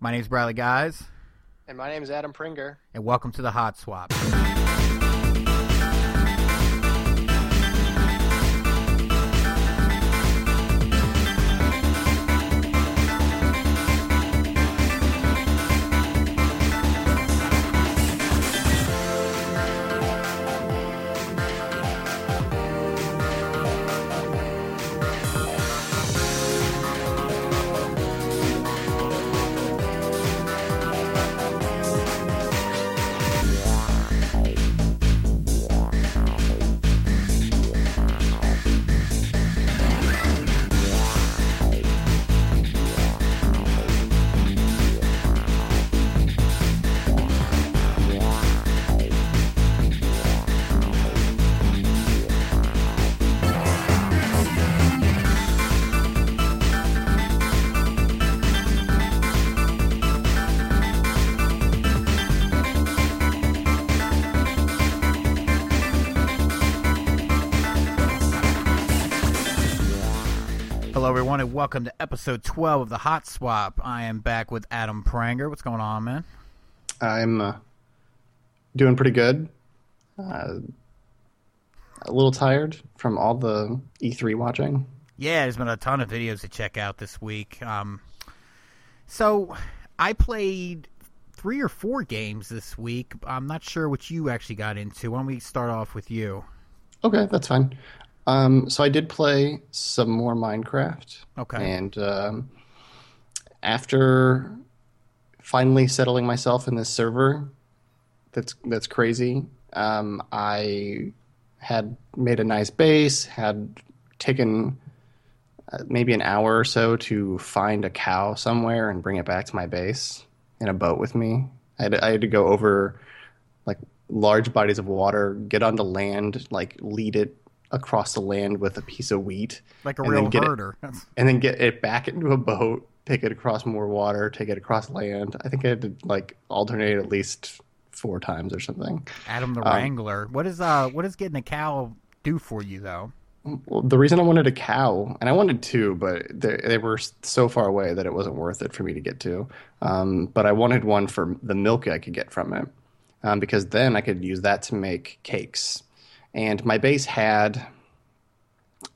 My name's Bradley Guys, And my name is Adam Pringer. and welcome to the Hot Swap. Welcome to episode 12 of the Hot Swap. I am back with Adam Pranger. What's going on, man? I'm uh, doing pretty good. Uh, a little tired from all the E3 watching. Yeah, there's been a ton of videos to check out this week. Um, so, I played three or four games this week. I'm not sure what you actually got into. Why don't we start off with you? Okay, that's fine. Um, so I did play some more Minecraft. Okay. And um, after finally settling myself in this server, that's that's crazy. Um, I had made a nice base, had taken uh, maybe an hour or so to find a cow somewhere and bring it back to my base in a boat with me. I had, I had to go over like large bodies of water, get onto land, like lead it across the land with a piece of wheat, Like a real get it- herder. and then get it back into a boat, take it across more water, take it across land. I think I had to like alternate at least four times or something. Adam the Um, Wrangler. What is uh what does getting a cow do for you though? Well, the reason I wanted a cow, and I wanted two, but they, they were so far away that it wasn't worth it for me to get to. Um, but I wanted one for the milk I could get from it, um, because then I could use that to make cakes. And my base had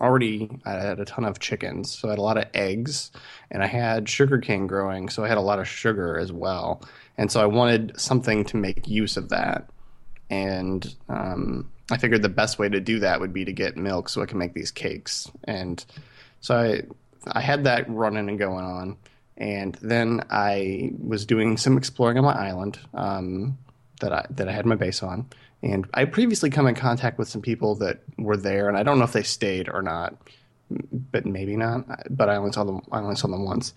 already I had a ton of chickens, so I had a lot of eggs, and I had sugarcane growing, so I had a lot of sugar as well. And so I wanted something to make use of that. And um, I figured the best way to do that would be to get milk so I can make these cakes. And so I I had that running and going on. And then I was doing some exploring on my island um, that I that I had my base on. And I previously come in contact with some people that were there, and I don't know if they stayed or not, but maybe not. But I only saw them. I only saw them once.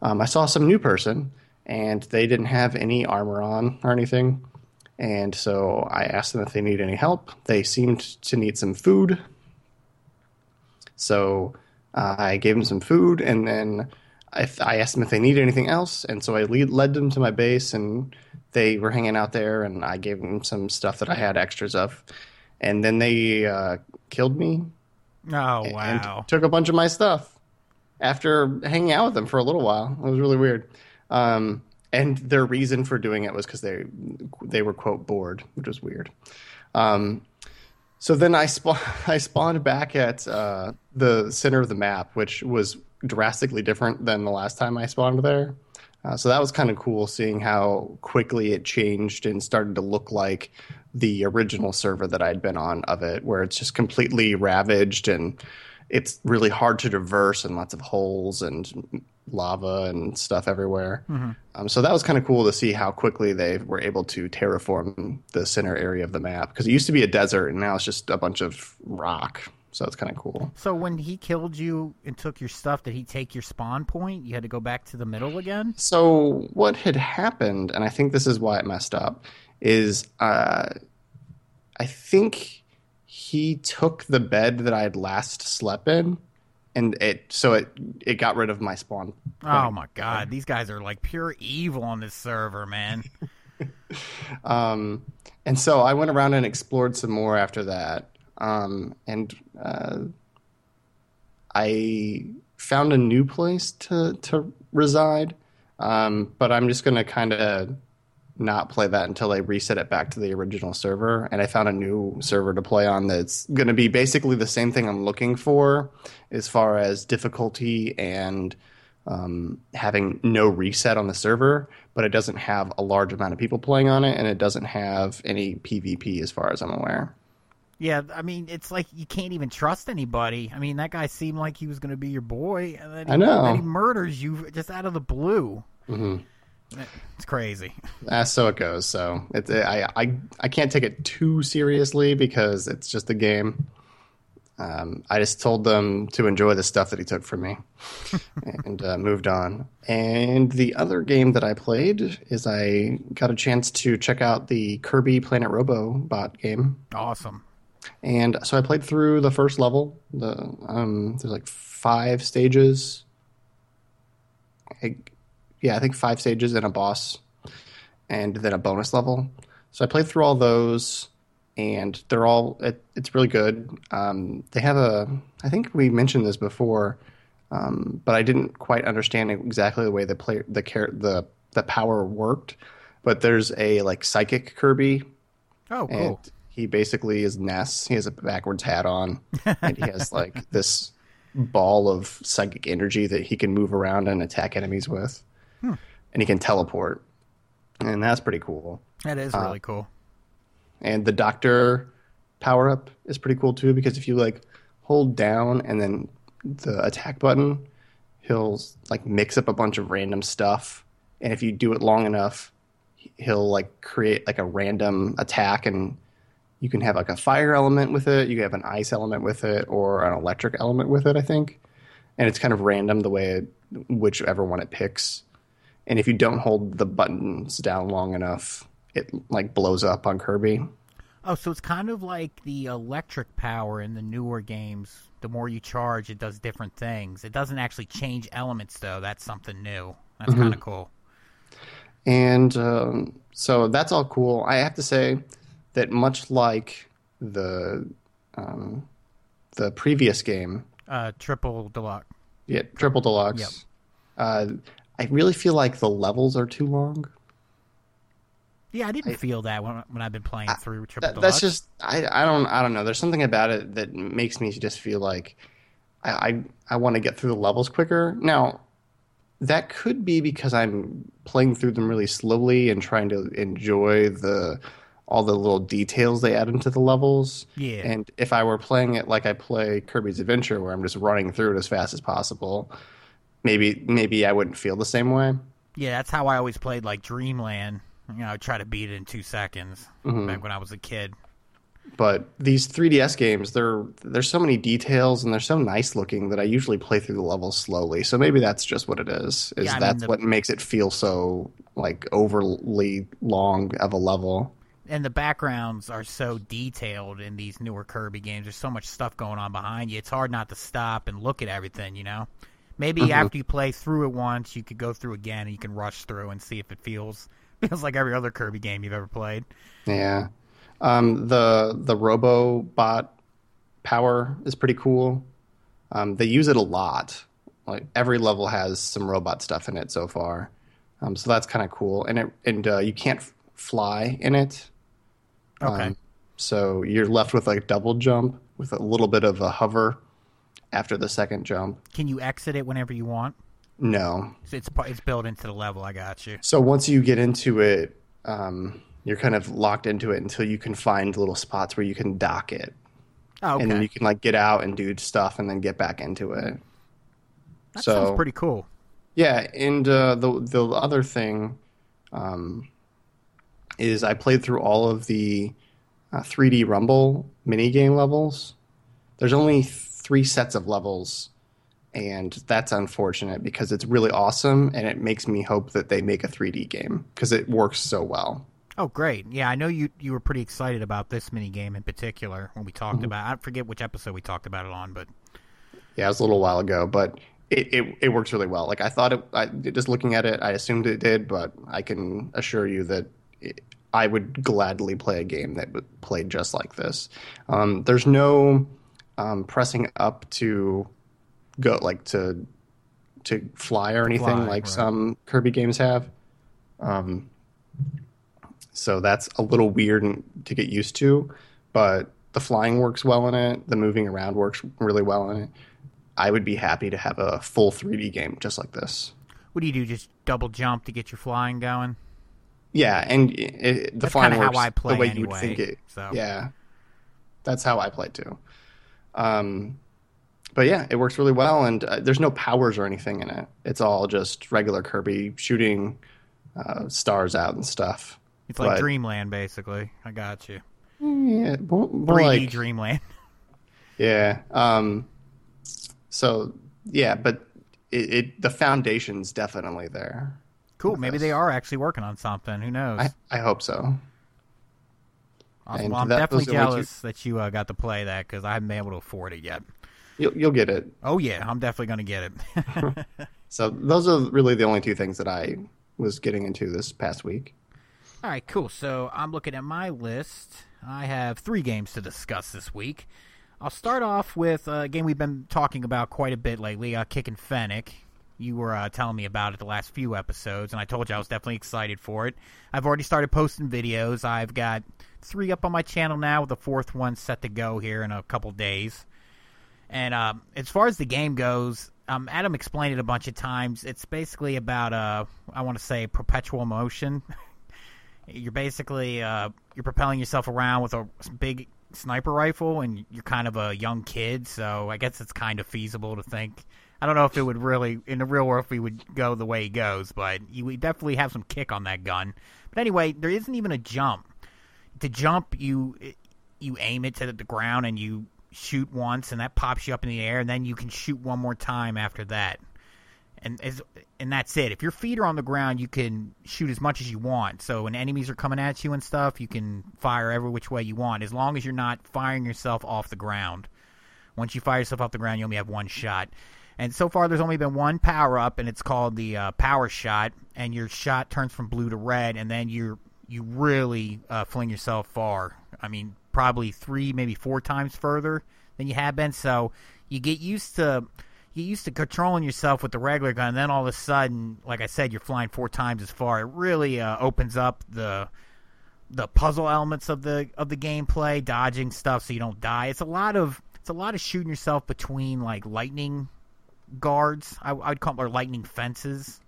Um, I saw some new person, and they didn't have any armor on or anything. And so I asked them if they need any help. They seemed to need some food. So uh, I gave them some food, and then I, I asked them if they needed anything else. And so I lead, led them to my base, and they were hanging out there, and I gave them some stuff that I had extras of. And then they uh, killed me Oh wow. took a bunch of my stuff after hanging out with them for a little while. It was really weird. Um, and their reason for doing it was because they they were quote bored, which was weird. Um, so then I spa- I spawned back at uh, the center of the map, which was drastically different than the last time I spawned there. Uh, so that was kind of cool seeing how quickly it changed and started to look like the original server that I'd been on of it, where it's just completely ravaged and it's really hard to traverse and lots of holes and lava and stuff everywhere. Um, so that was kind of cool to see how quickly they were able to terraform the center area of the map because it used to be a desert and now it's just a bunch of rock. So it's kind of cool. So when he killed you and took your stuff, did he take your spawn point? You had to go back to the middle again? So what had happened, and I think this is why it messed up, is uh, I think he took the bed that I had last slept in, and it so it it got rid of my spawn. Oh my god, these guys are like pure evil on this server, man. Um, and so I went around and explored some more after that. Um, and uh, I found a new place to to reside. Um, but I'm just gonna kind of not play that until I reset it back to the original server. And I found a new server to play on that's going to be basically the same thing I'm looking for as far as difficulty and um, having no reset on the server, but it doesn't have a large amount of people playing on it, and it doesn't have any PvP as far as I'm aware. Yeah, I mean, it's like you can't even trust anybody. I mean, that guy seemed like he was going to be your boy, and then he, I know. then he murders you just out of the blue. hmm It's crazy. Uh, so it goes. So it's I, I I can't take it too seriously because it's just a game. Um, I just told them to enjoy the stuff that he took from me, and uh, moved on. And the other game that I played is I got a chance to check out the Kirby Planet Robobot game, Awesome. And so I played through the first level. The um, there's like five stages. I, yeah, I think five stages and a boss, and then a bonus level. So I played through all those, and they're all it, it's really good. Um, they have a I think we mentioned this before, um, but I didn't quite understand exactly the way the player the char- the the power worked. But there's a like psychic Kirby Oh, and cool. He basically is Ness. He has a backwards hat on, and he has like this ball of psychic energy that he can move around and attack enemies with, Hmm. and he can teleport, and that's pretty cool. That is uh, really cool. And the Doctor power up is pretty cool too because if you like hold down and then the attack button, he'll like mix up a bunch of random stuff, and if you do it long enough, he'll like create like a random attack and you can have like a fire element with it, you can have an ice element with it, or an electric element with it, I think. And it's kind of random the way it, whichever one it picks. And if you don't hold the buttons down long enough, it like blows up on Kirby. Oh, so it's kind of like the electric power in the newer games. The more you charge, it does different things. It doesn't actually change elements, though. That's something new. That's Mm-hmm. kind of cool. And um, so that's all cool. I have to say that much like the um, the previous game, Uh, triple deluxe. yeah, Triple Deluxe, Yep. uh, I really feel like the levels are too long. Yeah, I didn't feel that when, when I've been playing through triple That, deluxe. that's just I, I don't I don't know. There's something about it that makes me just feel like I I, I want to get through the levels quicker. Now, that could be because I'm playing through them really slowly and trying to enjoy the all the little details they add into the levels. Yeah. And if I were playing it like I play Kirby's Adventure, where I'm just running through it as fast as possible, maybe maybe I wouldn't feel the same way. Yeah, that's how I always played like Dreamland. You know, I try to beat it in two seconds Mm-hmm. back when I was a kid. but these 3DS games, they're there's so many details and they're so nice looking that I usually play through the levels slowly. So maybe that's just what it is. Is Yeah, I mean, that's the- what makes it feel so like overly long of a level? And the backgrounds are so detailed in these newer Kirby games. There's so much stuff going on behind you. It's hard not to stop and look at everything, you know? Maybe Mm-hmm. after you play through it once, you could go through again and you can rush through and see if it feels feels like every other Kirby game you've ever played. Yeah. Um, the the RoboBot power is pretty cool. Um, they use it a lot. Like every level has some robot stuff in it so far, um, so that's kind of cool. And it and uh, you can't f- fly in it. Okay. Um, so you're left with like double jump with a little bit of a hover after the second jump. Can you exit it whenever you want? No. So It's it's built into the level. I got you. So once you get into it, um, you're kind of locked into it until you can find little spots where you can dock it. Oh, okay. and then you can like get out and do stuff and then get back into it. that so- sounds pretty cool. Yeah, and uh, the the other thing um, is I played through all of the uh, 3D Rumble mini game levels. There's only three sets of levels, and that's unfortunate because it's really awesome, and it makes me hope that they make a 3D game because it works so well. Oh, great! Yeah, I know you you were pretty excited about this mini game in particular when we Mm-hmm. talked about. I forget which episode we talked about it on, but Yeah, it was a little while ago, but it, it, it works really well. Like I thought it, I, just looking at it, I assumed it did, but I can assure you that I would gladly play a game that would play just like this. Um, there's no um, pressing up to go like to to fly or anything Fly, like right. some Kirby games have. Um, so that's a little weird to get used to, but the flying works well in it. The moving around works really well in it. I would be happy to have a full 3D game just like this. What do you do? Just double jump to get your flying going? Yeah, and it, it- the That's flying kinda how works I play the way you would think it. so. Yeah, that's how I play too. Um, but yeah, it works really well, and uh, there's no powers or anything in it. It's all just regular Kirby shooting uh, stars out and stuff. It's like But- Dreamland, basically. I got you. Yeah, more, more 3D like Dreamland. yeah. Um, so yeah, but it, it the foundation's definitely there. Cool. Maybe this. they are actually working on something. Who knows? I, I hope so. awesome. Well, I'm that definitely was the only two- jealous that you uh, got to play that because I haven't been able to afford it yet. You'll you'll get it. Oh yeah, I'm definitely going to get it. So those are really the only two things that I was getting into this past week. All right, cool. So I'm looking at my list. I have three games to discuss this week. I'll start off with a game we've been talking about quite a bit lately, uh, Kick and Fennec. You were uh, telling me about it the last few episodes, and I told you I was definitely excited for it. I've already started posting videos. I've got three up on my channel now, with the fourth one set to go here in a couple days. And um, as far as the game goes, um, Adam explained it a bunch of times. It's basically about uh, I want to say perpetual motion. you're basically uh, you're propelling yourself around with a big sniper rifle, and you're kind of a young kid. So I guess it's kind of feasible to think. I don't know if it would really in the real world if we would go the way he goes, but you would definitely have some kick on that gun. But anyway, there isn't even a jump. To jump, you you aim it to the ground and you shoot once, and that pops you up in the air, and then you can shoot one more time after that. And as and that's it. If your feet are on the ground, you can shoot as much as you want. So when enemies are coming at you and stuff, you can fire every which way you want, as long as you're not firing yourself off the ground. Once you fire yourself off the ground, you only have one shot. And so far, there's only been one power up, and it's called the uh, power shot. And your shot turns from blue to red, and then you you really uh, fling yourself far. I mean, probably three, maybe four times further than you have been. So you get used to you used to controlling yourself with the regular gun. And then all of a sudden, like I said, you're flying four times as far. It really uh, opens up the the puzzle elements of the of the gameplay, dodging stuff so you don't die. It's a lot of it's a lot of shooting yourself between like lightning guards. I, I would call them or lightning fences,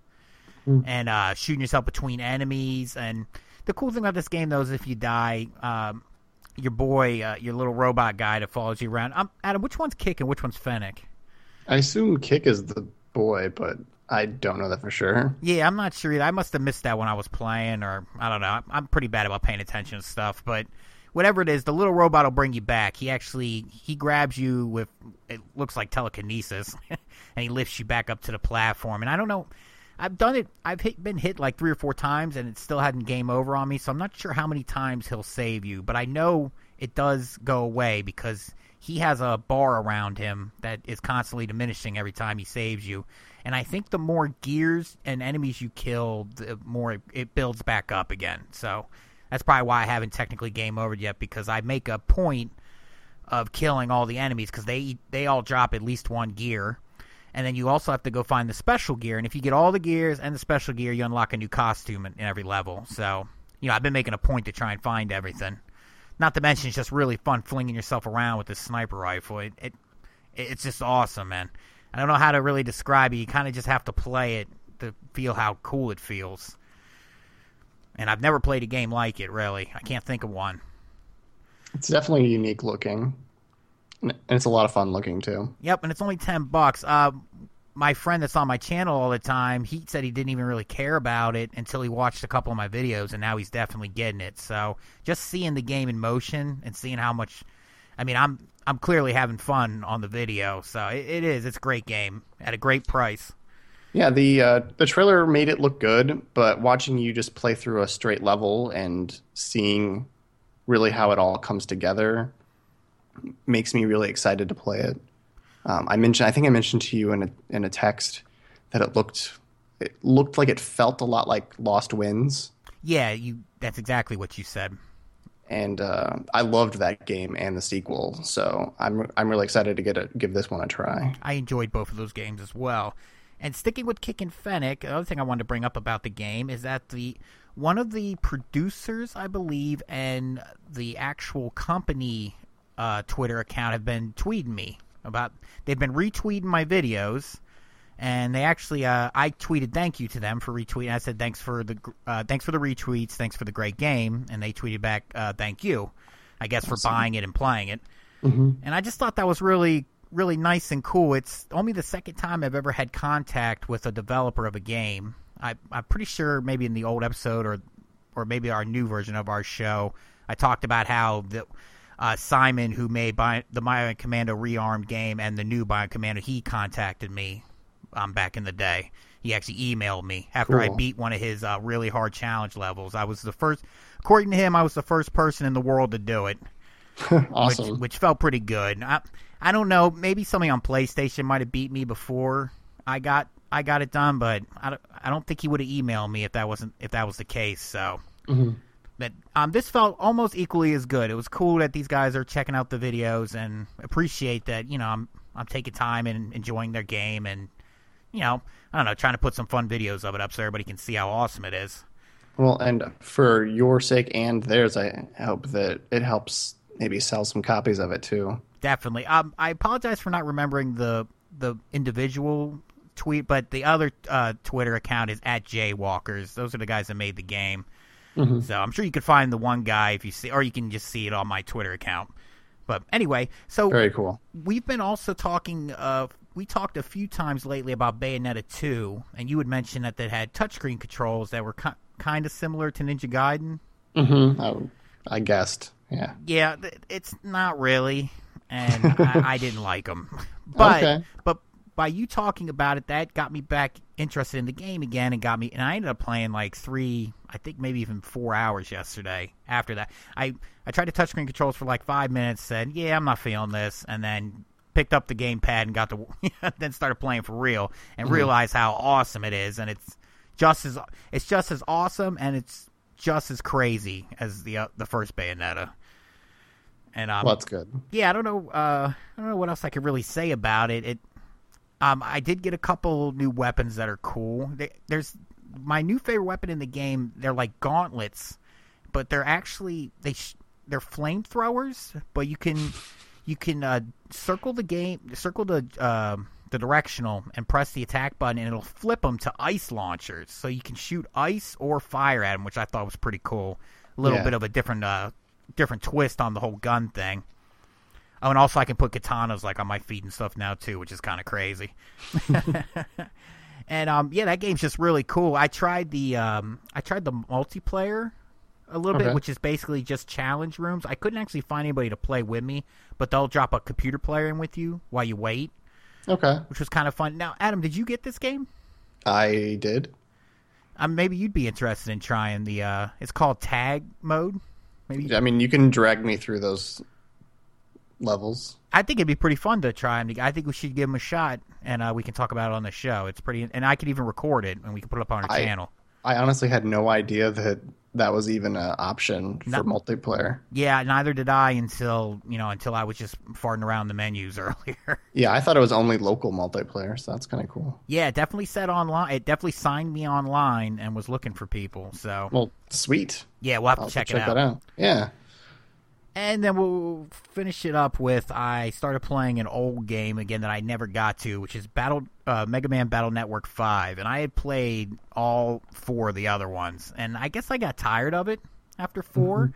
and uh, shooting yourself between enemies. And the cool thing about this game, though, is if you die, um, your boy, uh, your little robot guy that follows you around. Um, Adam, which one's Kick and which one's Fennec? I assume Kick is the boy, but I don't know that for sure. Yeah, I'm not sure either. I must have missed that when I was playing, or I don't know. I'm- I'm pretty bad about paying attention to stuff, but whatever it is, the little robot will bring you back. He actually he grabs you with it looks like telekinesis, and he lifts you back up to the platform. And I don't know. I've done it. I've hit, been hit like three or four times, and it still hadn't game over on me. So I'm not sure how many times he'll save you, but I know it does go away because he has a bar around him that is constantly diminishing every time he saves you. And I think the more gears and enemies you kill, the more it, it builds back up again. So that's probably why I haven't technically game over yet because I make a point of killing all the enemies because they they all drop at least one gear, and then you also have to go find the special gear. And if you get all the gears and the special gear, you unlock a new costume in, in every level. So you know I've been making a point to try and find everything. Not to mention it's just really fun flinging yourself around with this sniper rifle. It, it it's just awesome, man. I don't know how to really describe it. You kind of just have to play it to feel how cool it feels. And I've never played a game like it, really. I can't think of one. It's definitely unique looking, and it's a lot of fun looking too. Yep, and it's only ten bucks. Uh, my friend that's on my channel all the time, he said he didn't even really care about it until he watched a couple of my videos, and now he's definitely getting it. So just seeing the game in motion and seeing how much, I mean, I'm I'm clearly having fun on the video. So it, it is. It's a great game at a great price. Yeah, the uh, the trailer made it look good, but watching you just play through a straight level and seeing really how it all comes together makes me really excited to play it. Um, I mentioned, I think I mentioned to you in a in a text that it looked it looked like it felt a lot like LostWinds, Yeah, you. That's exactly what you said. and uh, I loved that game and the sequel. So I'm I'm really excited to get it, give this one a try. I enjoyed both of those games as well. And sticking with Kick and Fennec, the other thing I wanted to bring up about the game is that the one of the producers, I believe, and the actual company uh, Twitter account have been tweeting me about. They've been retweeting my videos, and they actually, uh, I tweeted thank you to them for retweeting. I said thanks for the uh, thanks for the retweets, thanks for the great game, and they tweeted back uh, thank you, I guess for buying it and playing it. Mm-hmm. And I just thought that was really really nice and cool. It's only the second time I've ever had contact with a developer of a game. I, I'm pretty sure maybe in the old episode or or maybe our new version of our show, I talked about how the uh, Simon, who made Bio, the Bionic Commando rearmed game and the new Bionic Commando, he contacted me um, back in the day. He actually emailed me after I beat one of his uh, really hard challenge levels. I was the first, according to him, I was the first person in the world to do it awesome. which, which felt pretty good. I, I don't know. Maybe somebody on PlayStation might have beat me before I got I got it done, but I don't, I don't think he would have emailed me if that wasn't if that was the case. So, Mhm. but um, this felt almost equally as good. It was cool that these guys are checking out the videos and appreciate that you know I'm I'm taking time and enjoying their game and you know I don't know trying to put some fun videos of it up so everybody can see how awesome it is. Well, and for your sake and theirs, I hope that it helps maybe sell some copies of it too. Definitely. Um, I apologize for not remembering the the individual tweet, but the other uh, Twitter account is at Jaywalkers. Those are the guys that made the game. Mhm. So I'm sure you could find the one guy if you see, or you can just see it on my Twitter account. But anyway, so Very cool. we've been also talking. Uh, we talked a few times lately about Bayonetta 2, and you had mentioned that that had touchscreen controls that were ki- kind of similar to Ninja Gaiden. hmm I, I guessed. Yeah. Yeah, it's not really, and I, I didn't like them. But Okay. but by you talking about it, that got me back interested in the game again, and got me. And I ended up playing like three, I think maybe even four hours yesterday. After that, I I tried to touchscreen controls for like five minutes, said, "Yeah, I'm not feeling this," and then picked up the gamepad and got to then started playing for real and realized how awesome it is, and it's just as it's just as awesome and it's just as crazy as the uh, the first Bayonetta. And um, Well, that's good. yeah, I don't know. Uh, I don't know what else I could really say about it. It, um, I did get a couple new weapons that are cool. They, there's my new favorite weapon in the game. They're like gauntlets, but they're actually they sh- they're flamethrowers. But you can you can uh, circle the game, circle the uh, the directional, and press the attack button, and it'll flip them to ice launchers. So you can shoot ice or fire at them, which I thought was pretty cool. A little Yeah. bit of a different uh, different twist on the whole gun thing. Oh, and also I can put katanas like on my feet and stuff now too, which is kind of crazy. and um, yeah, that game's just really cool. I tried the um, I tried the multiplayer a little bit, which is basically just challenge rooms. I couldn't actually find anybody to play with me, but they'll drop a computer player in with you while you wait, Okay. which was kind of fun. Now, Adam, did you get this game? I did. Um, maybe you'd be interested in trying the. Uh, it's called Tag Mode. Maybe I mean, you can drag me through those levels. I think it'd be pretty fun to try them. I think we should give them a shot, and uh, we can talk about it on the show. It's pretty, and I could even record it, and we can put it up on our I- channel. I honestly had no idea that that was even an option for No. multiplayer. Yeah, neither did I until you know until I was just farting around the menus earlier. Yeah, I thought it was only local multiplayer, so that's kind of cool. yeah, it definitely said online. It definitely signed me online and was looking for people. So Well, sweet. yeah, we'll have to I'll check, check it out. that out. Yeah. And then we'll finish it up with I started playing an old game again that I never got to, which is Battle uh, Mega Man Battle Network Five, and I had played all four of the other ones, and I guess I got tired of it after 4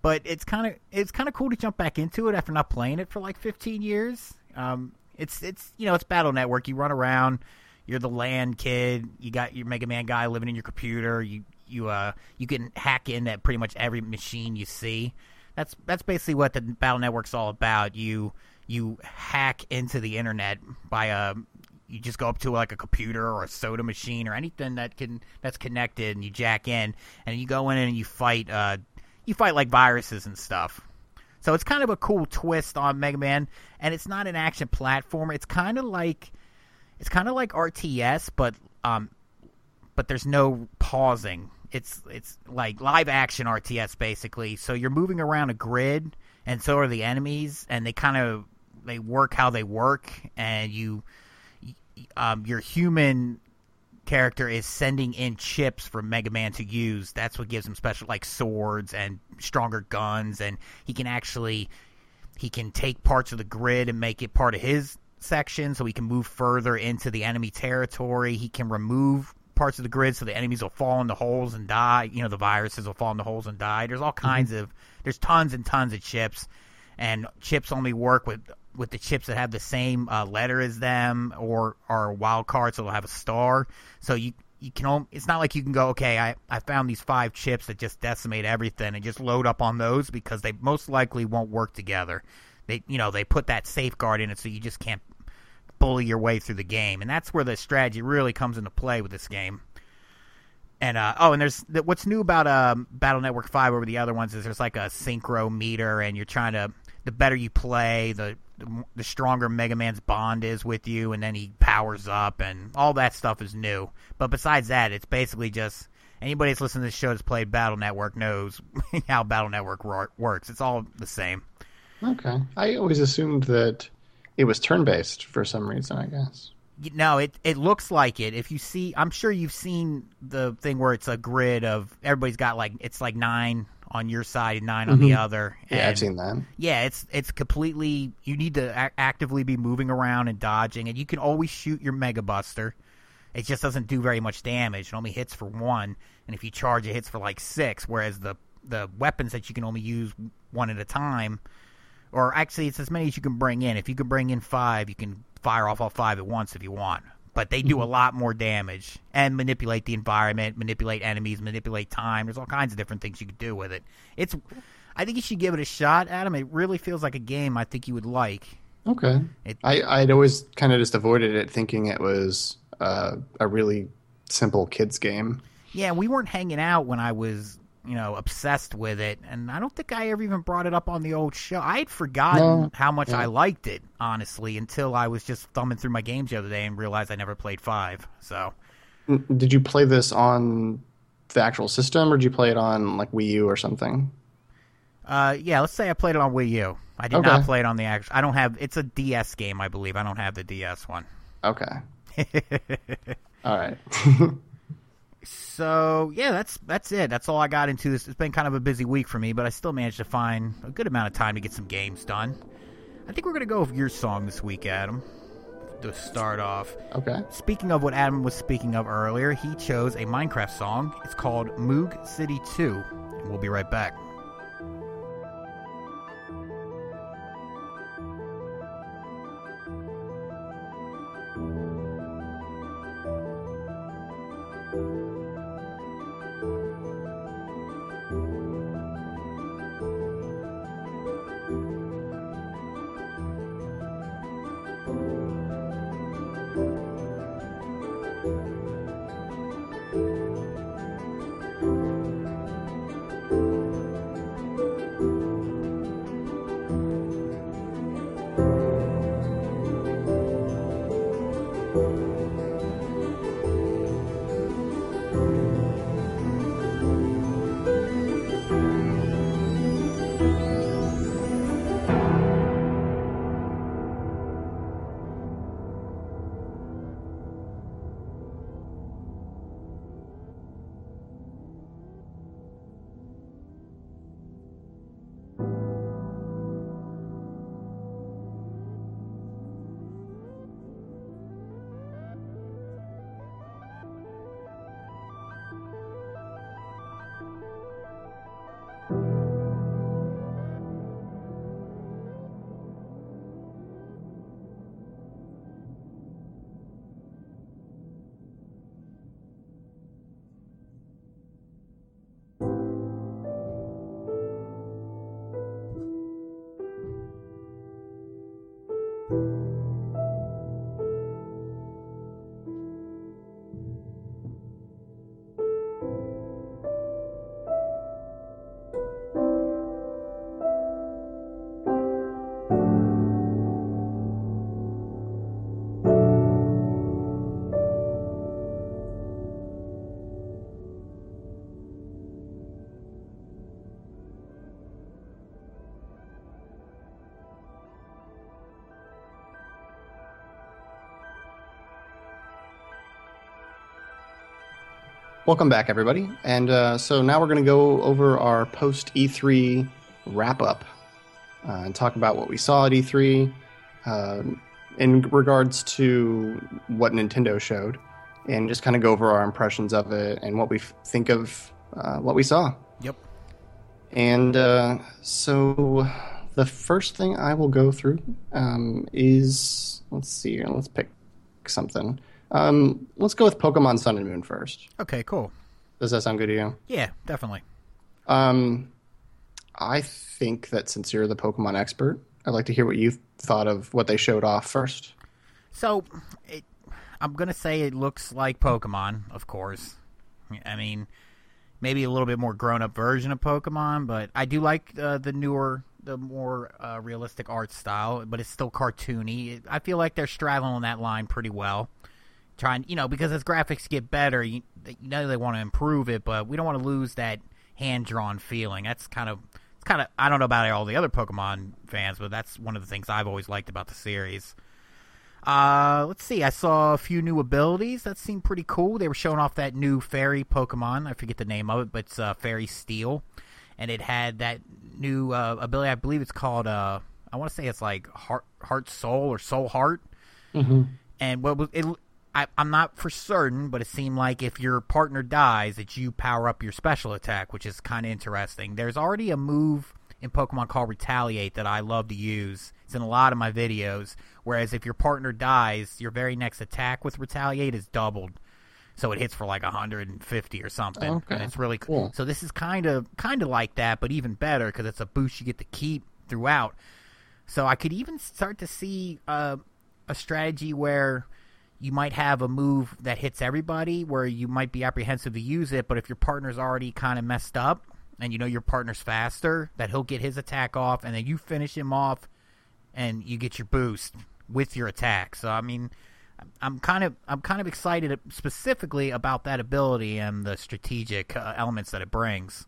But it's kind of it's kind of cool to jump back into it after not playing it for like 15 years. Um, it's it's you know it's Battle Network. You run around, you're the land kid. You got your Mega Man guy living in your computer. You you uh you can hack in at pretty much every machine you see. That's that's basically what the Battle Network's all about. You you hack into the internet by uh you just go up to like a computer or a soda machine or anything that can that's connected and you jack in and you go in and you fight uh you fight like viruses and stuff. So it's kind of a cool twist on Mega Man and it's not an action platformer. It's kind of like it's kind of like RTS but um but there's no pausing. It's it's like live action RTS basically. So you're moving around a grid, and so are the enemies, and they kind of they work how they work, and you um, your human character is sending in chips for Mega Man to use. That's what gives him special like swords and stronger guns, and he can actually he can take parts of the grid and make it part of his section, so he can move further into the enemy territory. He can remove parts of the grid so the enemies will fall into holes and die. You know, the viruses will fall into holes and die. There's all kinds mm-hmm. of there's tons and tons of chips, and chips only work with with the chips that have the same uh, letter as them or are wild cards, so they'll have a star. So you you can it's not like you can go okay I, I found these five chips that just decimate everything and just load up on those because they most likely won't work together they you know they put that safeguard in it so you just can't bully your way through the game and that's where the strategy really comes into play with this game and uh, oh and there's what's new about um, battle network 5 over the other ones is there's like a synchro meter and you're trying to the better you play the the stronger Mega Man's bond is with you, and then he powers up, and all that stuff is new. But besides that, it's basically just anybody that's listening to this show that's played Battle Network knows how Battle Network works. It's all the same. Okay, I always assumed that it was turn based for some reason. I guess. No, it it looks like it. If you see, I'm sure you've seen the thing where it's a grid of everybody's got like it's like nine on your side and 9 on mm-hmm. the other. Yeah, I've seen that. Yeah, it's it's completely. You need to a- actively be moving around and dodging, and you can always shoot your Mega Buster. It just doesn't do very much damage. It only hits for one, and if you charge, it hits for like six. Whereas the the weapons that you can only use one at a time, or actually, it's as many as you can bring in. If you can bring in five, you can fire off all five at once if you want but they do a mm-hmm. lot more damage and manipulate the environment, manipulate enemies, manipulate time. There's all kinds of different things you could do with it. It's, I think you should give it a shot, Adam. It really feels like a game I think you would like. Okay. It, I I'd always kind of just avoided it, thinking it was uh, a really simple kids game. Yeah, we weren't hanging out when I was you know, obsessed with it, and I don't think I ever even brought it up on the old show. I had forgotten no. how much. I liked it, honestly, until I was just thumbing through my games the other day and realized I never played five. So, did you play this on the actual system, or did you play it on like Wii U or something? Uh, yeah, let's say I played it on Wii U. I did okay. not play it on the actual. I don't have. It's a DS game, I believe. I don't have the DS one. Okay. All right. so yeah, that's that's it. That's all I got into this. It's been kind of a busy week for me, but I still managed to find a good amount of time to get some games done. I think we're gonna go with your song this week, Adam. To start off. Okay. Speaking of what Adam was speaking of earlier, he chose a Minecraft song. It's called Moog City 2. And we'll be right back. Welcome back, everybody. And uh, so now we're going to go over our post E3 wrap up uh, and talk about what we saw at E3 uh, in regards to what Nintendo showed, and just kind of go over our impressions of it and what we f- think of uh, what we saw. Yep. And uh, so the first thing I will go through um, is let's see here, let's pick something. Um, let's go with Pokemon Sun and Moon first. Okay, cool. Does that sound good to you? Yeah, definitely. Um, I think that since you're the Pokemon expert, I'd like to hear what you thought of what they showed off first. So, it, I'm gonna say it looks like Pokemon, of course. I mean, maybe a little bit more grown-up version of Pokemon, but I do like uh, the newer, the more uh, realistic art style. But it's still cartoony. I feel like they're straddling that line pretty well. Trying, you know, because as graphics get better, you, you know they want to improve it, but we don't want to lose that hand-drawn feeling. That's kind of it's kind of I don't know about all the other Pokemon fans, but that's one of the things I've always liked about the series. Uh, let's see. I saw a few new abilities that seemed pretty cool. They were showing off that new fairy Pokemon. I forget the name of it, but it's uh, Fairy Steel, and it had that new uh, ability. I believe it's called. Uh, I want to say it's like Heart, Heart Soul or Soul Heart. Mm-hmm. And what was it? I, I'm not for certain, but it seemed like if your partner dies, that you power up your special attack, which is kind of interesting. There's already a move in Pokemon called Retaliate that I love to use. It's in a lot of my videos. Whereas if your partner dies, your very next attack with Retaliate is doubled. So it hits for like 150 or something, Okay. and it's really Cool. So this is kind of kind of like that, but even better because it's a boost you get to keep throughout. So I could even start to see uh, a strategy where you might have a move that hits everybody, where you might be apprehensive to use it, but if your partner's already kind of messed up and you know your partner's faster, that he'll get his attack off, and then you finish him off, and you get your boost with your attack. So I mean, I'm kind of I'm kind of excited specifically about that ability and the strategic uh, elements that it brings.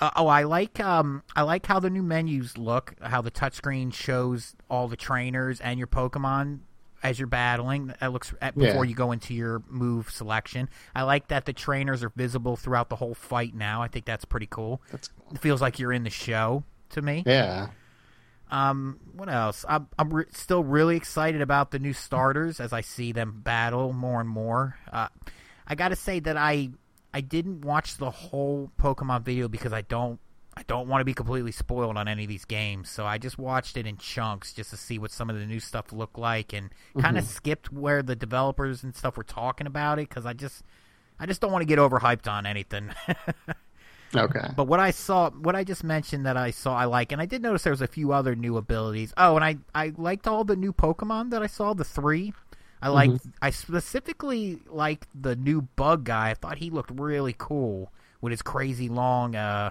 Uh, oh, I like um I like how the new menus look, how the touchscreen shows all the trainers and your Pokemon as you're battling. That looks at, before Yeah. you go into your move selection. I like that the trainers are visible throughout the whole fight now. I think that's pretty cool. That's It feels like you're in the show to me. yeah. Um, what else? I'm I'm re- still really excited about the new starters as I see them battle more and more. Uh, I got to say that I I didn't watch the whole Pokemon video because I don't I don't want to be completely spoiled on any of these games. So I just watched it in chunks just to see what some of the new stuff looked like and kind of skipped where the developers and stuff were talking about it because I just I just don't want to get overhyped on anything. Okay. But what I saw, what I just mentioned that I saw, I like, and I did notice there was a few other new abilities. Oh, and I I liked all the new Pokemon that I saw, the three. I liked, I specifically liked the new Bug guy. I thought he looked really cool with his crazy long uh,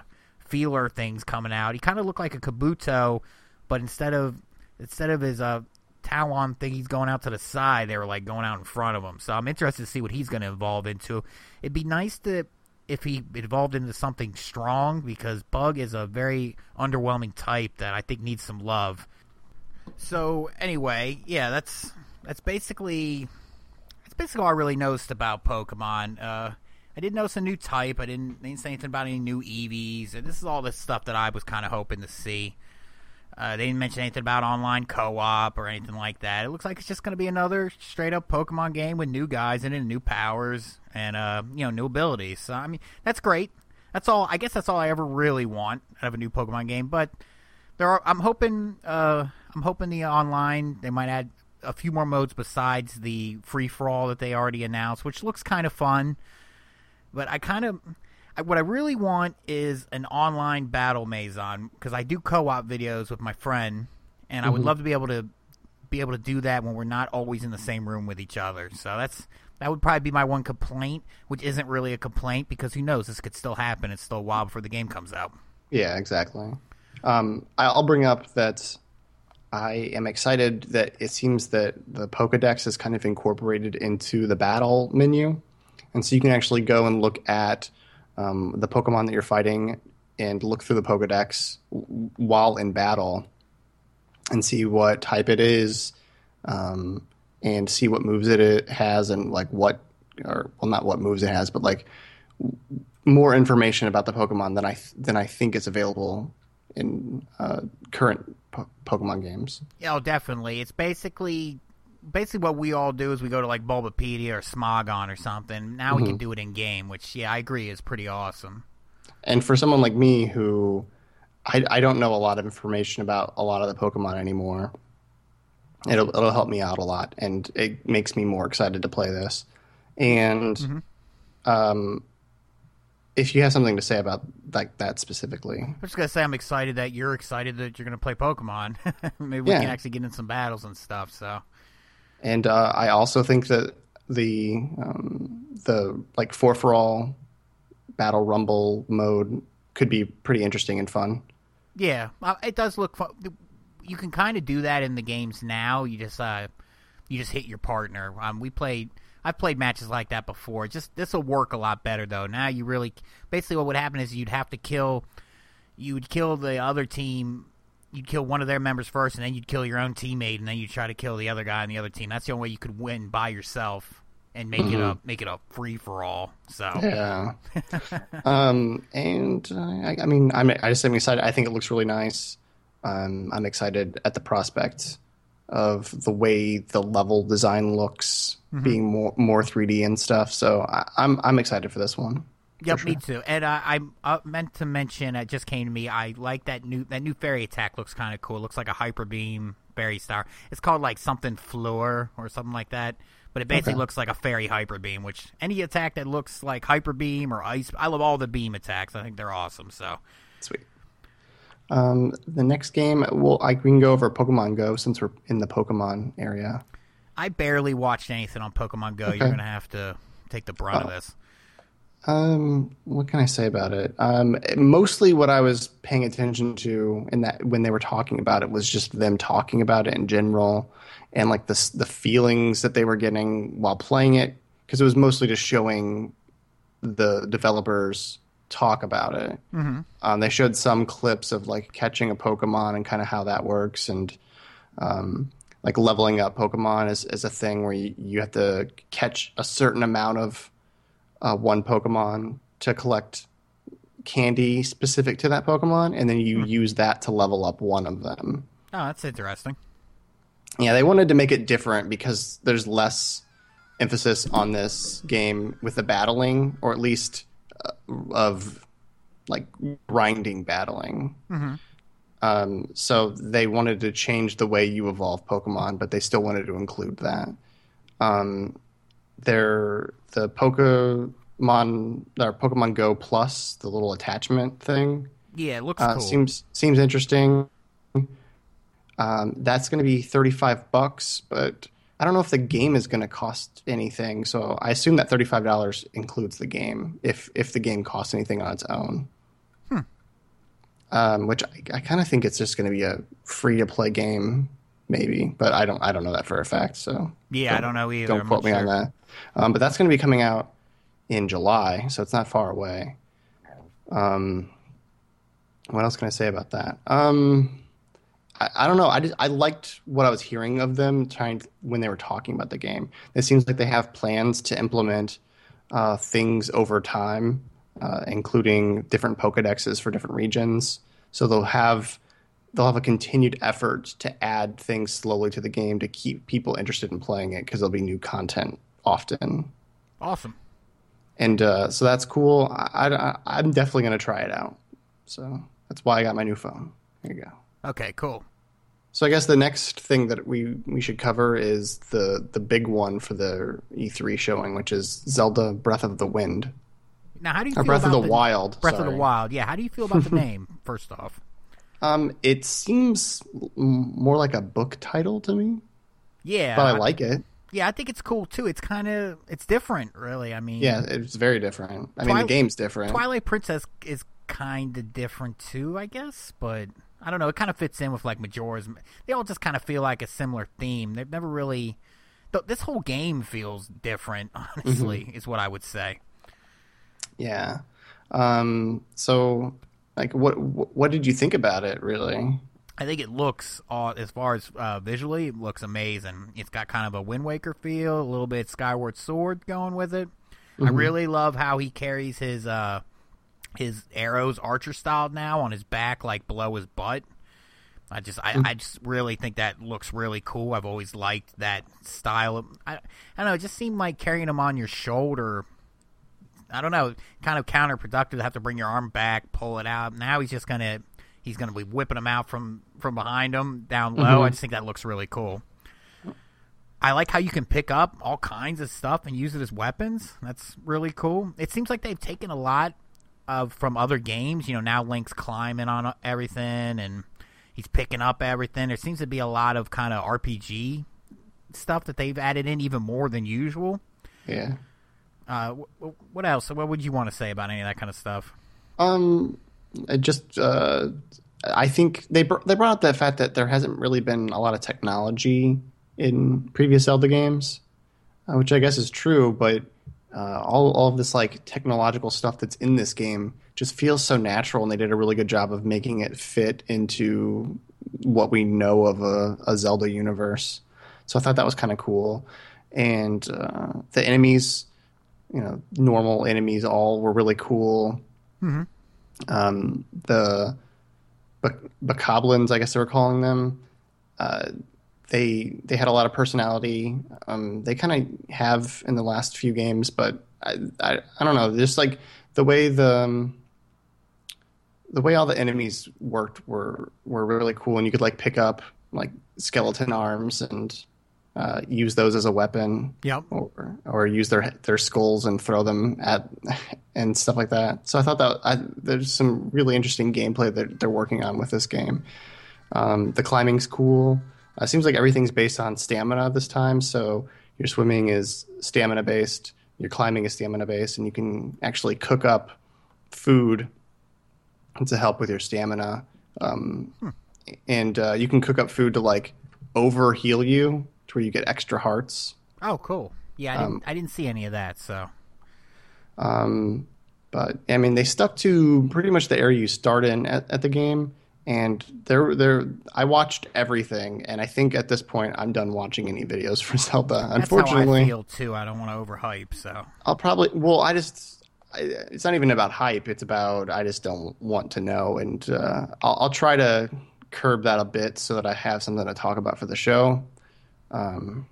feeler things coming out. He kind of looked like a Kabuto, but instead of instead of his uh, Talon thing, he's going out to the side. They were like going out in front of him. So I'm interested to see what he's going to evolve into. It'd be nice to if he evolved into something strong because Bug is a very underwhelming type that I think needs some love. So anyway, yeah, that's that's basically that's basically all I really noticed about Pokemon. Uh, I didn't notice a new type. I didn't, didn't say anything about any new EVs, and this is all the stuff that I was kind of hoping to see. Uh, they didn't mention anything about online co-op or anything like that. It looks like it's just going to be another straight up Pokemon game with new guys and new powers, and uh, you know, new abilities. So I mean, that's great. That's all. I guess that's all I ever really want out of a new Pokemon game. But there are. I'm hoping. Uh, I'm hoping the online they might add a few more modes besides the free for all that they already announced, which looks kind of fun. But I kind of I, what I really want is an online battle Maison because I do co-op videos with my friend, and I would love to be able to be able to do that when we're not always in the same room with each other. So that's that would probably be my one complaint, which isn't really a complaint because who knows this could still happen. It's still a while before the game comes out. Yeah, exactly. Um, I'll bring up that I am excited that it seems that the Pokedex is kind of incorporated into the battle menu. And so you can actually go and look at um, the Pokemon that you're fighting and look through the Pokedex while in battle and see what type it is um, and see what moves it, has and like what or well, not what moves it has, but like more information about the Pokemon than I than I think is available in uh, current po- Pokemon games. Yeah, oh, definitely. It's basically basically what we all do is we go to like Bulbapedia or Smogon or something. Now we can do it in game, which yeah, I agree is pretty awesome. And for someone like me who I, I don't know a lot of information about a lot of the Pokemon anymore, it'll it'll help me out a lot, and it makes me more excited to play this. And um, if you have something to say about like that specifically, I'm just gonna say I'm excited that you're excited that you're gonna play Pokemon. Maybe we Yeah. can actually get in some battles and stuff. So and uh, I also think that the um, the like four for all battle rumble mode could be pretty interesting and fun. yeah, it does look fun. You can kind of do that in the games now. You just uh, you just hit your partner. Um, we played. I've played matches like that before. Just this will work a lot better though. Now you really basically what would happen is you'd have to kill you would kill the other team. You'd kill one of their members first, and then you'd kill your own teammate, and then you'd try to kill the other guy on the other team. That's the only way you could win by yourself and make it a make it a free for all. So Yeah. um, and uh, I, I mean, I'm I just am excited. I think it looks really nice. Um, I'm excited at the prospect of the way the level design looks, being more more 3D and stuff. So I, I'm I'm excited for this one. Yep, me too. And uh, I uh, meant to mention, it just came to me. I like that new that new fairy attack. Looks kind of cool. Looks like a hyper beam fairy star. It's called like something floor or something like that. But it basically Okay. looks like a fairy hyper beam. Which any attack that looks like hyper beam or ice, I love all the beam attacks. I think they're awesome. So Sweet. Um, the next game, well, I, we can go over Pokemon Go since we're in the Pokemon area. I barely watched anything on Pokemon Go. You're gonna have to take the brunt of this. Um, what can I say about it? Um, mostly what I was paying attention to in that when they were talking about it was just them talking about it in general, and like the the feelings that they were getting while playing it, because it was mostly just showing the developers talk about it. Mm-hmm. Um, they showed some clips of like catching a Pokemon and kind of how that works, and um, like leveling up Pokemon is, is a thing where you, you have to catch a certain amount of uh, one Pokemon to collect candy specific to that Pokemon, and then you use that to level up one of them. Oh, that's interesting. Yeah, they wanted to make it different because there's less emphasis on this game with the battling, or at least uh, of like grinding battling. Um, so they wanted to change the way you evolve Pokemon, but they still wanted to include that. Um, their the Pokemon or Pokemon Go Plus, the little attachment thing, Yeah, it looks uh, cool. seems seems interesting. Um, that's going to be thirty five bucks, but I don't know if the game is going to cost anything. So I assume that thirty five dollars includes the game, if if the game costs anything on its own. Um, which I, I kind of think it's just going to be a free to play game, maybe, but I don't I don't know that for a fact. So yeah, I don't know either. don't I'm quote me on that. Um, but that's going to be coming out in July, so it's not far away. Um, what else can I say about that? Um, I, I don't know. I just I liked what I was hearing of them trying to, when they were talking about the game. It seems like they have plans to implement uh, things over time, uh, including different Pokedexes for different regions. So they'll have they'll have a continued effort to add things slowly to the game to keep people interested in playing it because there'll be new content often. Awesome. And uh, so that's cool. I, I, I'm definitely going to try it out. So that's why I got my new phone. There you go. Okay, cool. So I guess the next thing that we, we should cover is the, the big one for the E3 showing, which is Zelda Breath of the Wind. Now, how do you Or feel Breath of about the Wild. Breath of the Wild? Yeah, how do you feel about the name? First off, Um, it seems more like a book title to me, yeah, but I like it. Yeah, I think it's cool too. It's kind of it's different, really. I mean, Yeah, it's very different. I mean, the game's different. Twilight Princess is kind of different too, I guess. But I don't know. It kind of fits in with like Majora's. They all just kind of feel like a similar theme. They've never really. th- This whole game feels different. Honestly, Mm-hmm. is what I would say. Yeah. Um, so, like, what what did you think about it? Really? I think it looks, uh, as far as uh, visually, it looks amazing. It's got kind of a Wind Waker feel, a little bit Skyward Sword going with it. Mm-hmm. I really love how he carries his uh, his arrows archer style now on his back, like below his butt. I just, I, mm-hmm. I just really think that looks really cool. I've always liked that style. Of, I, I don't know. It just seemed like carrying them on your shoulder. I don't know, kind of counterproductive to have to bring your arm back, pull it out. Now he's just gonna he's going to be whipping them out from from behind him down low. Mm-hmm. I just think that looks really cool. I like how you can pick up all kinds of stuff and use it as weapons. That's really cool. It seems like they've taken a lot of from other games. You know, now Link's climbing on everything and he's picking up everything. There seems to be a lot of kind of RPG stuff that they've added in even more than usual. Yeah. Uh, what else? What would you want to say about any of that kind of stuff? Um, it just uh, I think they br- they brought up the fact that there hasn't really been a lot of technology in previous Zelda games, uh, which I guess is true. But uh, all all of this like technological stuff that's in this game just feels so natural, and they did a really good job of making it fit into what we know of a, a Zelda universe. So I thought that was kind of cool, and uh, the enemies, you know, normal enemies all were really cool. Mm-hmm. Um, the Bokoblins, I guess they were calling them. Uh, they they had a lot of personality. Um, they kind of have in the last few games, but I, I, I don't know. Just like the way the um, the way all the enemies worked were were really cool, and you could like pick up like skeleton arms and uh, use those as a weapon. Yep. Or or use their their skulls and throw them at and stuff like that. So I thought that I, there's some really interesting gameplay that they're working on with this game. Um, the climbing's cool. Uh, seems like everything's based on stamina this time. So your swimming is stamina based, your climbing is stamina based, and you can actually cook up food to help with your stamina. Um, hmm. And uh, you can cook up food to like over heal you to where you get extra hearts. Oh, cool. Yeah, I didn't, um, I didn't see any of that. So, um, but I mean, they stuck to pretty much the area you start in at, at the game, and there, there. I watched everything, and I think at this point, I'm done watching any videos for Zelda. That's Unfortunately, how I feel too. I don't want to overhype, so I'll probably. Well, I just. I, it's not even about hype. It's about I just don't want to know, and uh, I'll, I'll try to curb that a bit so that I have something to talk about for the show. Um,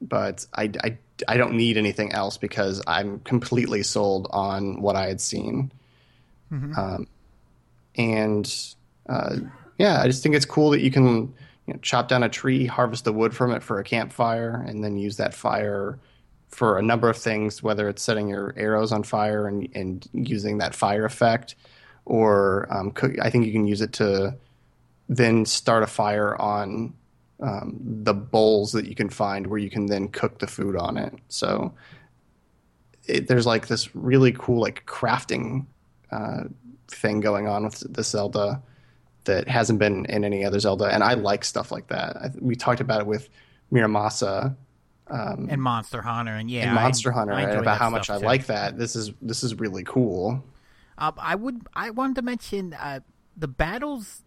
but I, I, I don't need anything else because I'm completely sold on what I had seen. Mm-hmm. Um, and uh, yeah, I just think it's cool that you can you know, chop down a tree, harvest the wood from it for a campfire, and then use that fire for a number of things, whether it's setting your arrows on fire and, and using that fire effect, or um, cook, I think you can use it to then start a fire on um, the bowls that you can find where you can then cook the food on it. So it, there's like this really cool like crafting uh, thing going on with the Zelda that hasn't been in any other Zelda, and I like stuff like that. I, we talked about it with Muramasa Um, and Monster Hunter, and yeah, and Monster I, Hunter, I about how much I like that. This is this is really cool. Uh, I would I wanted to mention uh, the battles.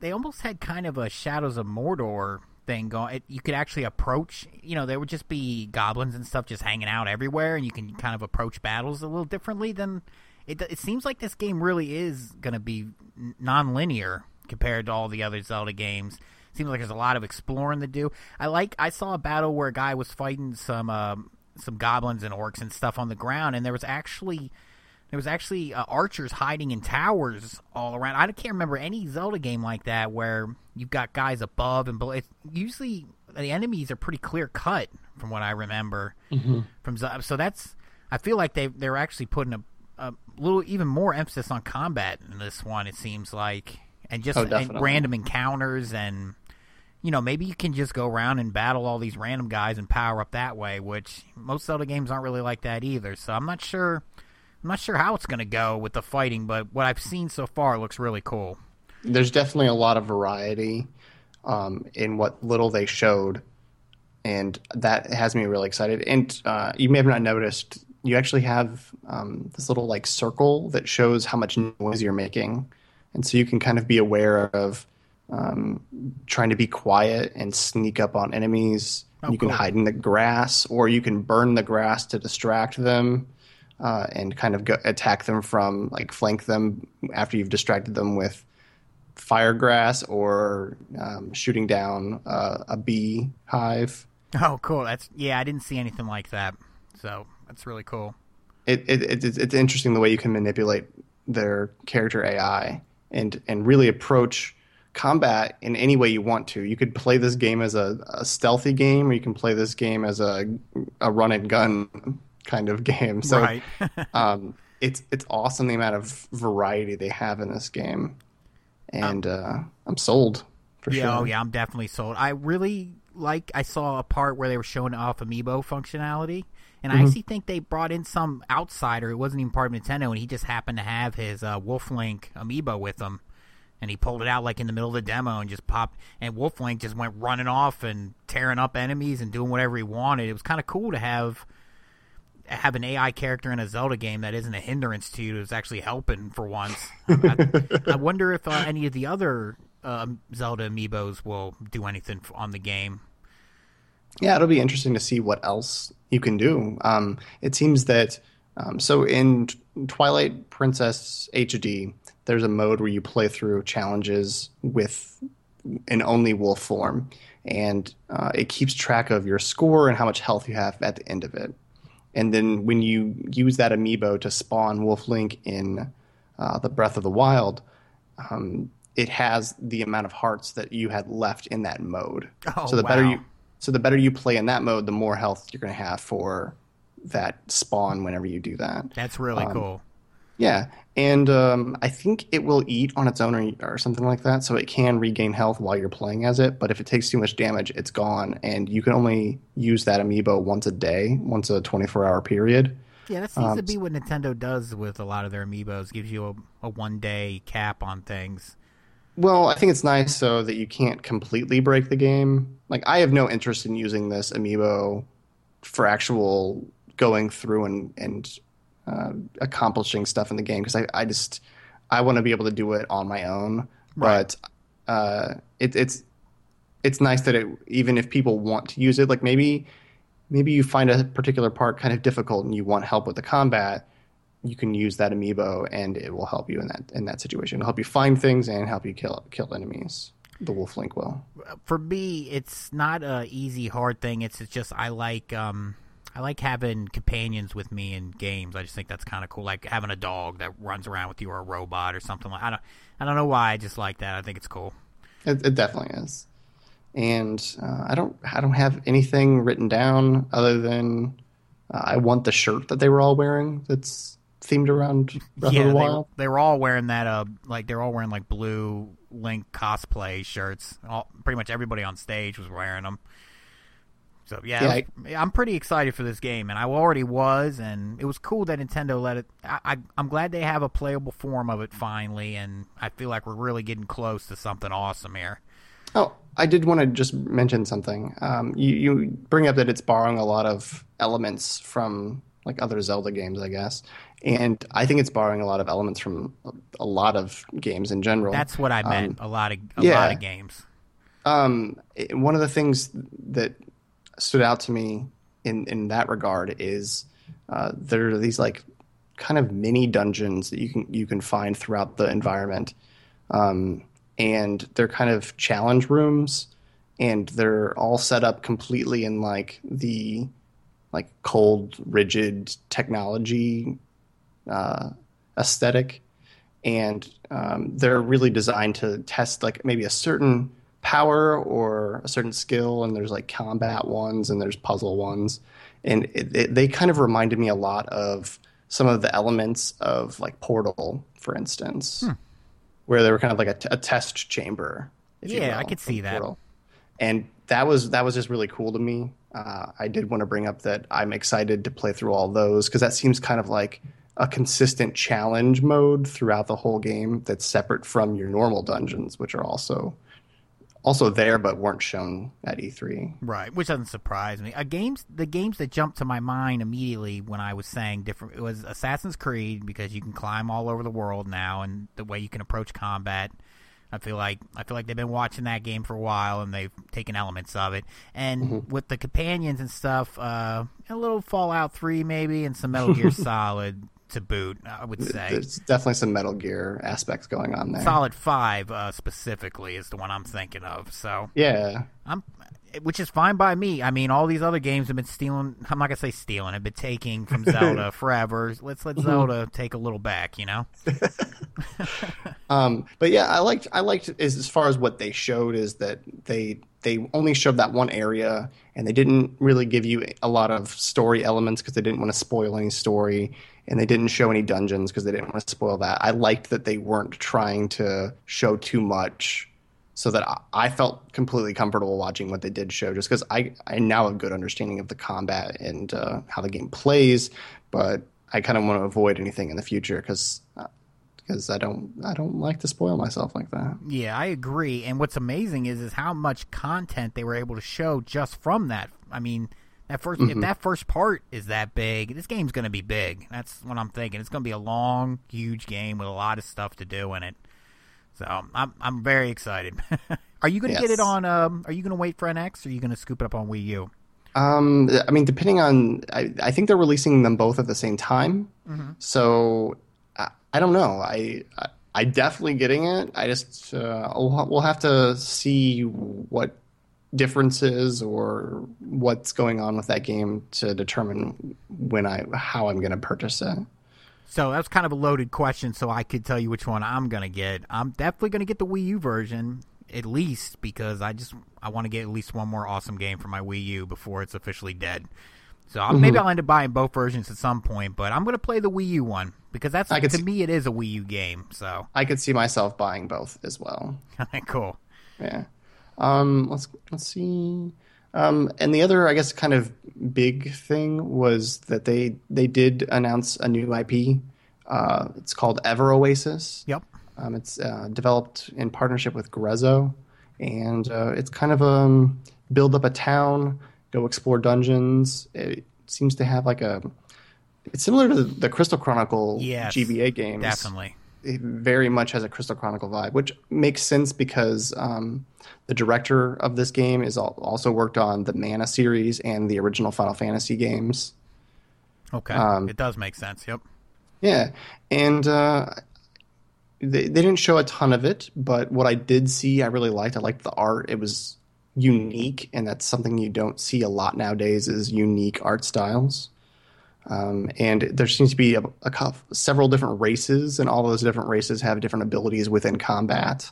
They almost had kind of a Shadows of Mordor thing going. It, you could actually approach. You know, there would just be goblins and stuff just hanging out everywhere, and you can kind of approach battles a little differently than. It, it seems like this game really is going to be non-linear compared to all the other Zelda games. Seems like there's a lot of exploring to do. I like. I saw a battle where a guy was fighting some um, some goblins and orcs and stuff on the ground, and there was actually there was actually uh, archers hiding in towers all around. I can't remember any Zelda game like that where you've got guys above and below. It's usually the enemies are pretty clear cut from what I remember. Mm-hmm. From so that's I feel like they they're actually putting a, a little even more emphasis on combat in this one. It seems like and just oh, and random encounters and you know, maybe you can just go around and battle all these random guys and power up that way, which most Zelda games aren't really like that either. So I'm not sure I'm not sure how it's going to go with the fighting, but what I've seen so far looks really cool. There's definitely a lot of variety um, in what little they showed, and that has me really excited. And uh, you may have not noticed, you actually have um, this little like circle that shows how much noise you're making, and so you can kind of be aware of um, trying to be quiet and sneak up on enemies. Oh, you can cool. hide in the grass, or you can burn the grass to distract them, uh, and kind of go, attack them from like flank them after you've distracted them with fire grass or um, shooting down uh, a bee hive. Oh, cool. That's yeah. I didn't see anything like that, so that's really cool. It, it, it it's, it's interesting the way you can manipulate their character AI and and really approach combat in any way you want to. You could play this game as a, a stealthy game, or you can play this game as a a run and gun kind of game. So right. um, it's it's awesome the amount of variety they have in this game, and uh, I'm sold for yeah. sure. Oh, yeah. I'm definitely sold. I really like. I saw a part where they were showing off amiibo functionality. And Mm-hmm. I actually think they brought in some outsider who wasn't even part of Nintendo, and he just happened to have his uh, Wolf Link amiibo with him. And he pulled it out like in the middle of the demo and just popped. And Wolf Link just went running off and tearing up enemies and doing whatever he wanted. It was kind of cool to have have an AI character in a Zelda game that isn't a hindrance to you, is actually helping for once. I, I wonder if uh, any of the other um, Zelda amiibos will do anything on the game. Yeah, it'll be interesting to see what else you can do. Um, it seems that um, so in Twilight Princess HD, there's a mode where you play through challenges with an only wolf form, and uh, it keeps track of your score and how much health you have at the end of it. And then when you use that amiibo to spawn Wolf Link in uh, the Breath of the Wild, um, it has the amount of hearts that you had left in that mode. Oh, so the better you so the better you play in that mode, the more health you're going to have for that spawn whenever you do that. That's really Um, cool. Yeah, and um, I think it will eat on its own or, or something like that, so it can regain health while you're playing as it. But if it takes too much damage, it's gone, and you can only use that amiibo once a day, once a 24-hour period. Yeah, that seems um, to be what Nintendo does with a lot of their amiibos. Gives you a, a one day cap on things. Well, I think it's nice so that you can't completely break the game. Like I have no interest in using this amiibo for actual going through and and uh, accomplishing stuff in the game because I, I just I want to be able to do it on my own. Right. But uh, it, it's it's nice that it even if people want to use it, like maybe maybe you find a particular part kind of difficult and you want help with the combat, you can use that amiibo and it will help you in that in that situation. It'll help you find things and help you kill kill enemies. The Wolf Link will. For me, it's not a easy hard thing. It's, it's just I like um I like having companions with me in games. I just think that's kind of cool. Like having a dog that runs around with you or a robot or something like. I don't I don't know why. I just like that. I think it's cool. It, it definitely is. And uh, I don't I don't have anything written down other than uh, I want the shirt that they were all wearing. That's themed around Breath yeah, of the they, they were all wearing that. Uh, like they're all wearing like blue Link cosplay shirts. All pretty much everybody on stage was wearing them. So yeah, Yeah, was- I'm pretty excited for this game, and I already was, and it was cool that Nintendo let it. I, I'm glad they have a playable form of it finally, and I feel like we're really getting close to something awesome here. Oh, I did want to just mention something. Um, you, you bring up that it's borrowing a lot of elements from like other Zelda games, I guess, and I think it's borrowing a lot of elements from a, a lot of games in general. That's what I meant. a lot of a yeah. lot of games. um, it- one of the things that stood out to me in in that regard is uh, there are these like kind of mini dungeons that you can you can find throughout the environment, um, and they're kind of challenge rooms, and they're all set up completely in like the like cold, rigid technology uh, aesthetic, and um, they're really designed to test like maybe a certain power or a certain skill. And there's like combat ones and there's puzzle ones, and it, it, they kind of reminded me a lot of some of the elements of like Portal, for instance, where they were kind of like a, t- a test chamber. if you Yeah, I could see that. Portal and that was that was just really cool to me. Uh, I did want to bring up that I'm excited to play through all those because that seems kind of like a consistent challenge mode throughout the whole game that's separate from your normal dungeons, which are also also there but weren't shown at E E3. Right, which doesn't surprise me. A games the games that jumped to my mind immediately when I was saying different it was Assassin's Creed because you can climb all over the world now and the way you can approach combat. I feel like I feel like they've been watching that game for a while and they've taken elements of it. And Mm-hmm. with the companions and stuff, uh, a little Fallout Three maybe, and some Metal Gear Solid to boot. I would say There's definitely some Metal Gear aspects going on there. Solid Five uh, specifically is the one I'm thinking of. So Yeah. I'm, which is fine by me. I mean, all these other games have been stealing. I'm not gonna say stealing. Have been taking from Zelda forever. Let's let Zelda take a little back. You know. Um, but yeah, I liked I liked as, as far as what they showed is that they they only showed that one area and they didn't really give you a lot of story elements because they didn't want to spoil any story and they didn't show any dungeons because they didn't want to spoil that. I liked that they weren't trying to show too much so that I, I felt completely comfortable watching what they did show just because I, I now have a good understanding of the combat and uh, how the game plays, but I kind of want to avoid anything in the future because because I don't I don't like to spoil myself like that. Yeah, I agree. And what's amazing is is how much content they were able to show just from that. I mean, that 1st Mm-hmm. if that first part is that big, this game's going to be big. That's what I'm thinking. It's going to be a long, huge game with a lot of stuff to do in it. So I'm I'm very excited. are you going to get it on? Um, are you going to wait for NX? or Are you going to scoop it up on Wii U? Um, I mean, depending on, I, I think they're releasing them both at the same time. So I, I don't know. I, I I definitely getting it. I just uh, we'll have to see what differences or what's going on with that game to determine when I how I'm going to purchase it. So that's kind of a loaded question. So I could tell you which one I'm going to get. I'm definitely going to get the Wii U version at least because I just I want to get at least one more awesome game for my Wii U before it's officially dead. So I'll, maybe mm-hmm. I'll end up buying both versions at some point, but I'm going to play the Wii U one because that's I to see- me it is a Wii U game. So I could see myself buying both as well. cool. Yeah. Um, let's let's see. Um, and the other, I guess, kind of big thing was that they they did announce a new IP. Uh, it's called Ever Oasis. Yep. Um, it's uh, developed in partnership with Grezzo, and uh, it's kind of um build up a town, go explore dungeons. It seems to have like a. It's similar to the Crystal Chronicle Yes, GBA games Definitely. It very much has a Crystal Chronicle vibe, which makes sense because um, the director of this game is al- also worked on the Mana series and the original Final Fantasy games. Okay. Um, it does make sense. Yep. Yeah, and uh, they, they didn't show a ton of it, but what I did see, I really liked. I liked the art; it was unique, and that's something you don't see a lot nowadays. Is unique art styles. Um, and there seems to be a, a several different races, and all those different races have different abilities within combat.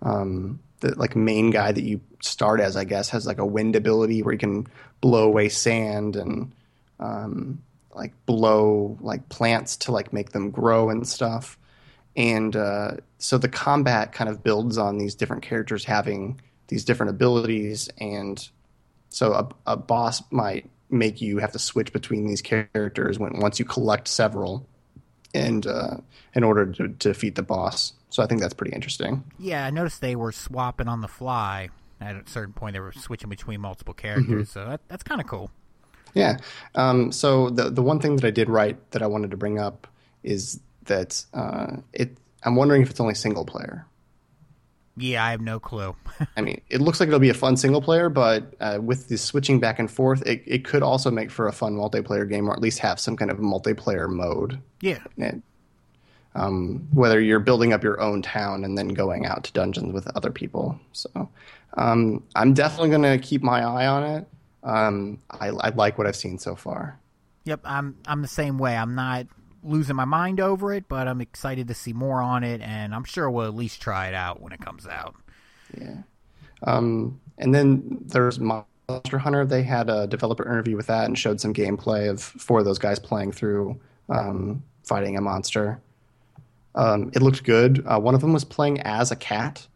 Um, the like main guy that you start as, I guess, has like a wind ability where you can blow away sand and um, like blow like plants to like make them grow and stuff. And uh, so the combat kind of builds on these different characters having these different abilities, and so a, a boss might make you have to switch between these characters when once you collect several, and uh, in order to, to defeat the boss. So I think that's pretty interesting. Yeah, I noticed they were swapping on the fly. At a certain point, they were switching between multiple characters, so that, that's kind of cool. Yeah. Um, so the the one thing that I did right that I wanted to bring up is that uh, it. I'm wondering if it's only single player. Yeah, I have no clue. I mean, it looks like it'll be a fun single player, but uh, with the switching back and forth, it, it could also make for a fun multiplayer game, or at least have some kind of multiplayer mode. yeah, it. Um, whether you're building up your own town and then going out to dungeons with other people. So um, I'm definitely going to keep my eye on it. Um, I, I like what I've seen so far. Yep, I'm I'm the same way. I'm not losing my mind over it, but I'm excited to see more on it, and I'm sure we'll at least try it out when it comes out. Yeah. Um, and then there's Monster Hunter. They had a developer interview with that and showed some gameplay of four of those guys playing through um, fighting a monster. Um, it looked good. Uh, one of them was playing as a cat.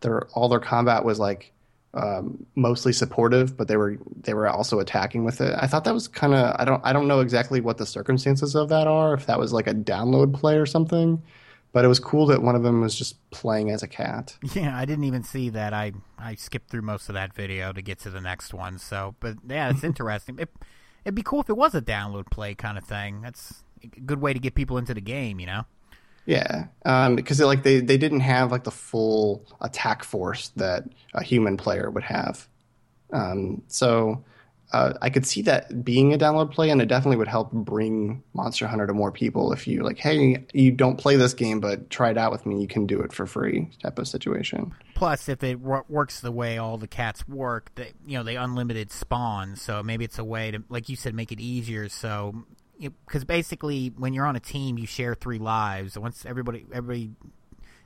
Their all their combat was like um, mostly supportive, but they were they were also attacking with it. I thought that was kind of I don't I don't know exactly what the circumstances of that are. If that was like a download play or something, but it was cool that one of them was just playing as a cat. Yeah, I didn't even see that. I I skipped through most of that video to get to the next one. So, but yeah, it's interesting. It, it'd be cool if it was a download play kind of thing. That's a good way to get people into the game, you know. Yeah, um, because they, like they they didn't have like the full attack force that a human player would have. Um, so uh, I could see that being a download play, and it definitely would help bring Monster Hunter to more people. If you like, hey, you don't play this game, but try it out with me, you can do it for free, type of situation. Plus, if it wor- works the way all the cats work, they, you know, they unlimited spawn. So maybe it's a way to, like you said, make it easier. So because basically when you're on a team you share three lives once everybody everybody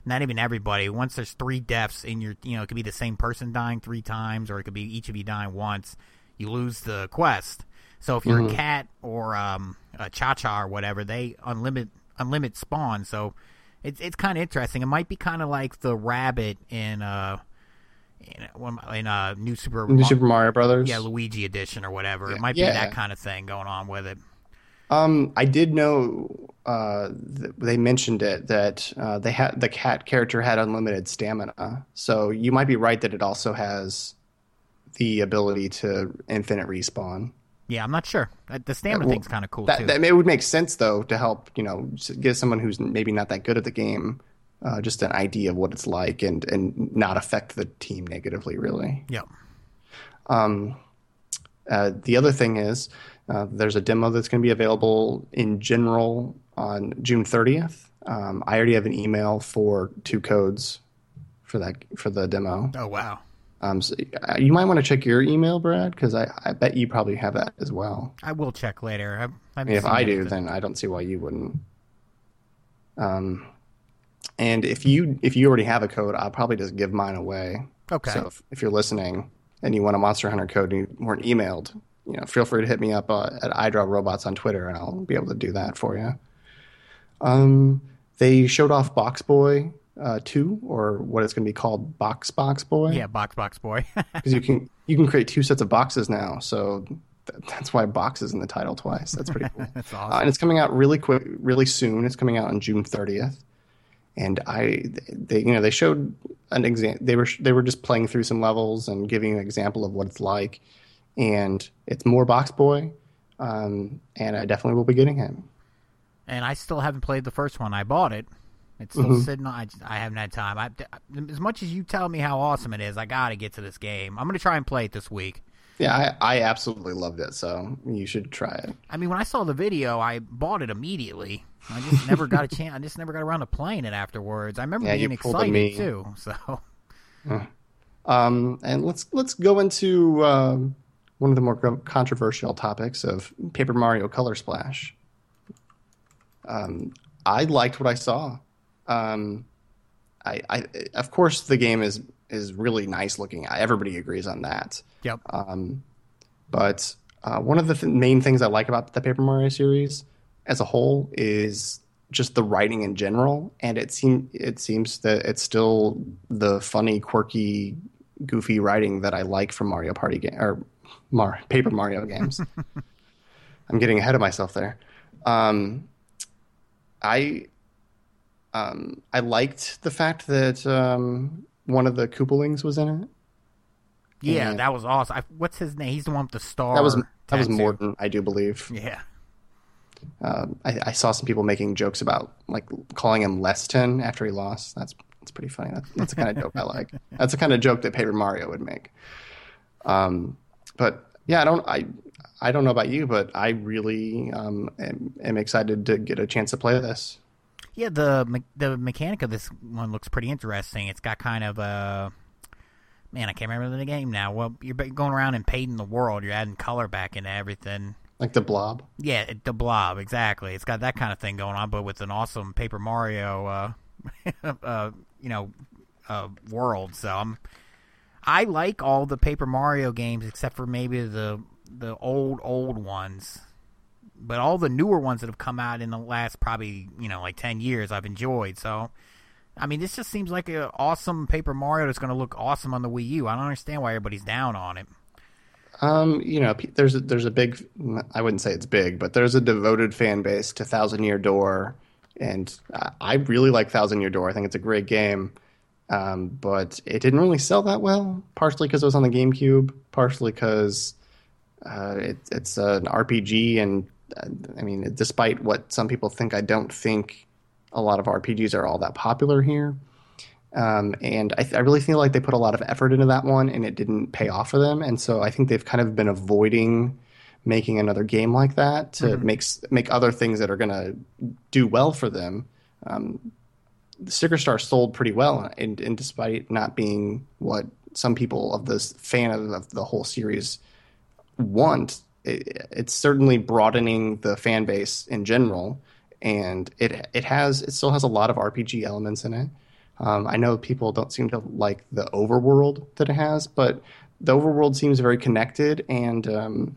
not even everybody once there's three deaths in your you know it could be the same person dying three times or it could be each of you dying once you lose the quest so if you're mm-hmm. a cat or um, a cha-cha or whatever they unlimit unlimit spawn so it's it's kind of interesting it might be kind of like the rabbit in uh in, in uh, New Super New Super Mario Brothers, yeah, Luigi edition or whatever. Yeah. It might be yeah. that kind of thing going on with it. Um, I did know uh, they mentioned it that uh, they had the cat character had unlimited stamina. So you might be right that it also has the ability to infinite respawn. Yeah, I'm not sure. The stamina well, thing's kind of cool that, too. That, it would make sense though to help you know give someone who's maybe not that good at the game uh, just an idea of what it's like and and not affect the team negatively. Really. Yep. Um, uh, the other thing is uh, there's a demo that's going to be available in general on June 30th. Um, I already have an email for two codes for that for the demo. Oh wow! Um, so uh, you might want to check your email, Brad, because I, I bet you probably have that as well. I will check later. I, if I do, then I don't see why you wouldn't. Um, and if you if you already have a code, I'll probably just give mine away. Okay. So if, if you're listening and you want a Monster Hunter code and you weren't emailed, you know, feel free to hit me up uh, at iDraw Robots on Twitter, and I'll be able to do that for you. Um, they showed off Box Boy uh, two, or what it's going to be called, Box Box Boy. Yeah, Box Box Boy. Because you can you can create two sets of boxes now, so th- that's why box is in the title twice. That's pretty cool. that's awesome. Uh, and it's coming out really quick, really soon. It's coming out on June thirtieth. And I, they, you know, they showed an example. They were they were just playing through some levels and giving an example of what it's like and it's more Box Boy, um, and I definitely will be getting him. And I still haven't played the first one. I bought it. It's still mm-hmm. sitting. I, I haven't had time. I, as much as you tell me how awesome it is, I got to get to this game. I'm going to try and play it this week. Yeah, I, I absolutely loved it. So you should try it. I mean, when I saw the video, I bought it immediately. I just never got a chance. I just never got around to playing it afterwards. I remember yeah, being excited too. So, um, and let's let's go into um, one of the more controversial topics of Paper Mario Color Splash. Um, I liked what I saw. Um, I, I, of course, the game is is really nice looking. Everybody agrees on that. Yep. Um, but uh, one of the th- main things I like about the Paper Mario series as a whole is just the writing in general, and it seem it seems that it's still the funny, quirky, goofy writing that I like from Mario Party game or Mar- Paper Mario games. I'm getting ahead of myself there. Um, I um, I liked the fact that um, one of the Koopalings was in it. Yeah, and that was awesome. I, what's his name? He's the one with the star. That was that tattoo. was Morton, I do believe. Yeah. Um, I, I, saw some people making jokes about like calling him Leston after he lost. That's that's pretty funny. That's, that's the kind of joke I like. That's the kind of joke that Paper Mario would make. Um, but yeah, I don't I I don't know about you, but I really um, am, am excited to get a chance to play this. Yeah, the the mechanic of this one looks pretty interesting. It's got kind of a man, I can't remember the game now. Well, you're going around and painting the world. You're adding color back into everything. Like the blob. Yeah, the blob exactly. It's got that kind of thing going on, but with an awesome Paper Mario, uh, uh, you know, uh, world. So I'm I like all the Paper Mario games except for maybe the the old old ones. But all the newer ones that have come out in the last probably, you know, like 10 years I've enjoyed. So I mean, this just seems like an awesome Paper Mario that's going to look awesome on the Wii U. I don't understand why everybody's down on it. Um, you know, there's a, there's a big I wouldn't say it's big, but there's a devoted fan base to Thousand Year Door and I really like Thousand Year Door. I think it's a great game. Um, but it didn't really sell that well, partially because it was on the GameCube, partially because uh, it, it's an RPG. And uh, I mean, despite what some people think, I don't think a lot of RPGs are all that popular here. Um, and I, I, really feel like they put a lot of effort into that one, and it didn't pay off for them. And so I think they've kind of been avoiding making another game like that to mm-hmm. make make other things that are going to do well for them. Um, Sticker Star sold pretty well, and, and, despite not being what some people of this fan of, of the whole series want, it, it's certainly broadening the fan base in general, and it it has it still has a lot of RPG elements in it. Um, I know people don't seem to like the overworld that it has, but the overworld seems very connected, and um,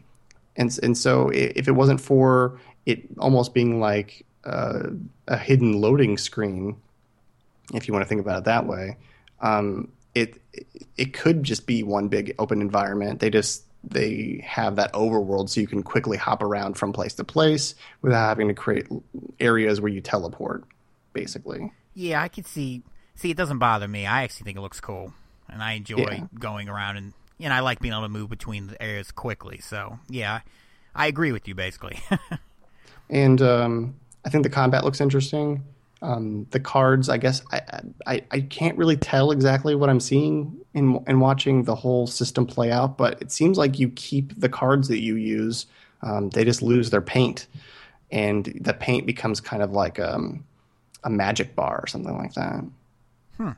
and and so if it wasn't for it almost being like uh, a hidden loading screen if you want to think about it that way. Um, it it could just be one big open environment. They just they have that overworld so you can quickly hop around from place to place without having to create areas where you teleport basically yeah i could see see it doesn't bother me i actually think it looks cool and i enjoy yeah. going around and and i like being able to move between the areas quickly so yeah i agree with you basically and um, i think the combat looks interesting um, the cards, I guess I, I, I can't really tell exactly what I'm seeing in in watching the whole system play out, but it seems like you keep the cards that you use. Um, they just lose their paint, and the paint becomes kind of like um, a magic bar or something like that. Hmm.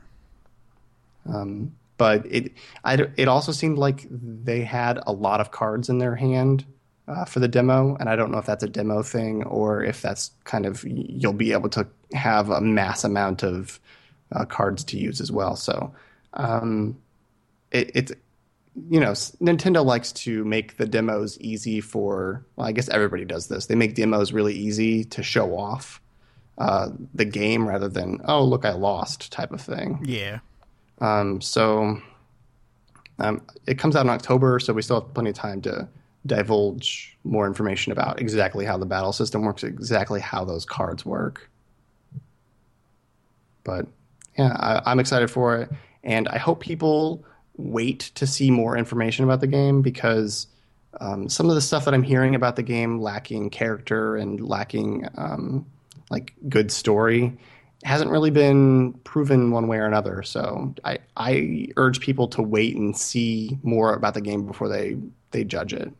Um, but it I, it also seemed like they had a lot of cards in their hand uh, for the demo, and I don't know if that's a demo thing or if that's kind of you'll be able to have a mass amount of uh, cards to use as well. So um, it, it's you know Nintendo likes to make the demos easy for. Well, I guess everybody does this. They make demos really easy to show off uh, the game rather than oh look I lost type of thing. Yeah. Um, so um, it comes out in October, so we still have plenty of time to divulge more information about exactly how the battle system works, exactly how those cards work. But yeah, I, am excited for it, and I hope people wait to see more information about the game because um, some of the stuff that I'm hearing about the game lacking character and lacking um, like good story hasn't really been proven one way or another. So I, I urge people to wait and see more about the game before they, they judge it.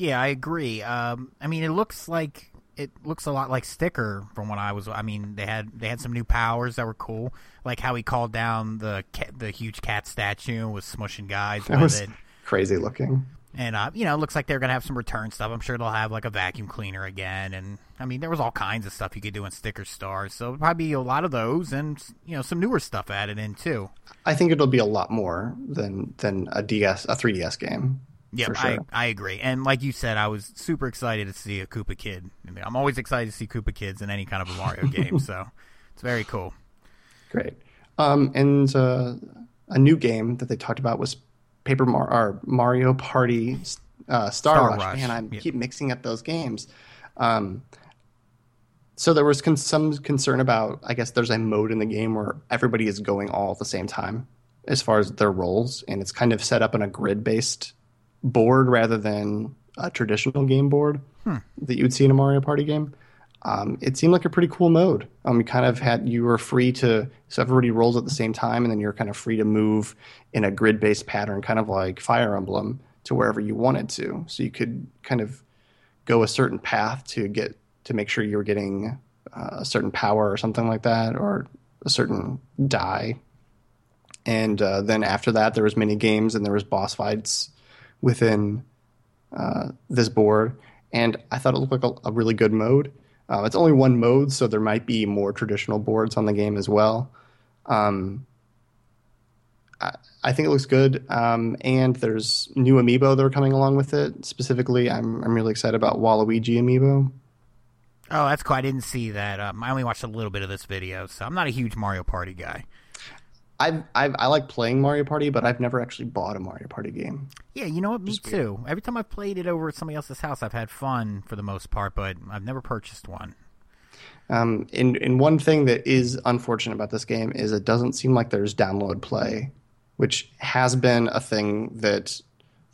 Yeah, I agree. Um, I mean, it looks like it looks a lot like Sticker from when I was. I mean, they had they had some new powers that were cool, like how he called down the cat, the huge cat statue and was smushing guys that was it. Crazy looking. And uh, you know, it looks like they're gonna have some return stuff. I'm sure they'll have like a vacuum cleaner again, and I mean, there was all kinds of stuff you could do in Sticker Stars. So probably a lot of those, and you know, some newer stuff added in too. I think it'll be a lot more than than a DS, a 3DS game. Yeah, sure. I, I agree. And like you said, I was super excited to see a Koopa Kid. I mean, I'm always excited to see Koopa Kids in any kind of a Mario game, so it's very cool. Great. Um, and uh, a new game that they talked about was Paper Mar- or Mario Party uh, Star, Star Rush. Rush. Man, I yeah. keep mixing up those games. Um, so there was con- some concern about, I guess, there's a mode in the game where everybody is going all at the same time as far as their roles, and it's kind of set up in a grid based board rather than a traditional game board hmm. that you would see in a Mario Party game. Um, it seemed like a pretty cool mode. Um, you kind of had you were free to so everybody rolls at the same time, and then you're kind of free to move in a grid based pattern, kind of like Fire Emblem, to wherever you wanted to. So you could kind of go a certain path to get to make sure you were getting uh, a certain power or something like that, or a certain die. And uh, then after that, there was mini games and there was boss fights within uh, this board, and I thought it looked like a, a really good mode. Uh, it's only one mode, so there might be more traditional boards on the game as well. Um, I, I, think it looks good, um, and there's new amiibo that are coming along with it. Specifically, I'm I'm really excited about Waluigi amiibo. Oh, that's cool. I didn't see that. Um, I only watched a little bit of this video, so I'm not a huge Mario Party guy. I've, I've, i like playing Mario Party, but I've never actually bought a Mario Party game. Yeah, you know what? Me too. Every time I've played it over at somebody else's house, I've had fun for the most part, but I've never purchased one. Um, and, and one thing that is unfortunate about this game is it doesn't seem like there's download play, which has been a thing that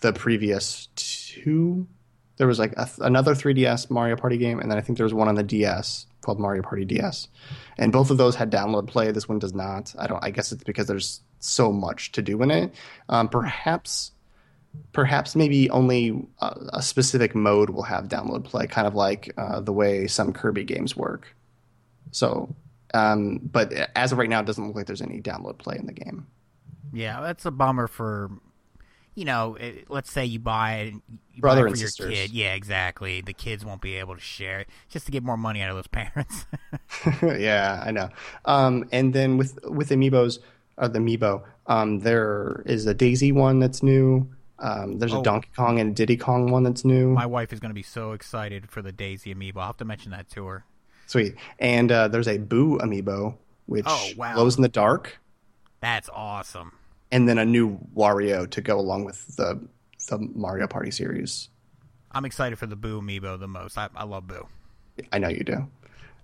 the previous two. There was like a, another 3DS Mario Party game, and then I think there was one on the DS called Mario Party DS, and both of those had download play. This one does not. I don't. I guess it's because there's so much to do in it. Um, perhaps, perhaps maybe only a, a, specific mode will have download play, kind of like uh, the way some Kirby games work. So, um, but as of right now, it doesn't look like there's any download play in the game. Yeah, that's a bummer for you know, it, let's say you buy it, you brother buy it for your sisters. kid. Yeah, exactly. The kids won't be able to share it just to get more money out of those parents. yeah, I know. Um, and then with with amiibos, or the amiibo, um, there is a Daisy one that's new. Um, there's Oh. a Donkey Kong and a Diddy Kong one that's new. My wife is going to be so excited for the Daisy amiibo. I'll have to mention that to her. Sweet. And uh, there's a Boo amiibo, which Oh, wow. glows in the dark, That's awesome. And then a new Wario to go along with the the Mario Party series. I'm excited for the Boo amiibo the most. I, I love Boo. I know you do.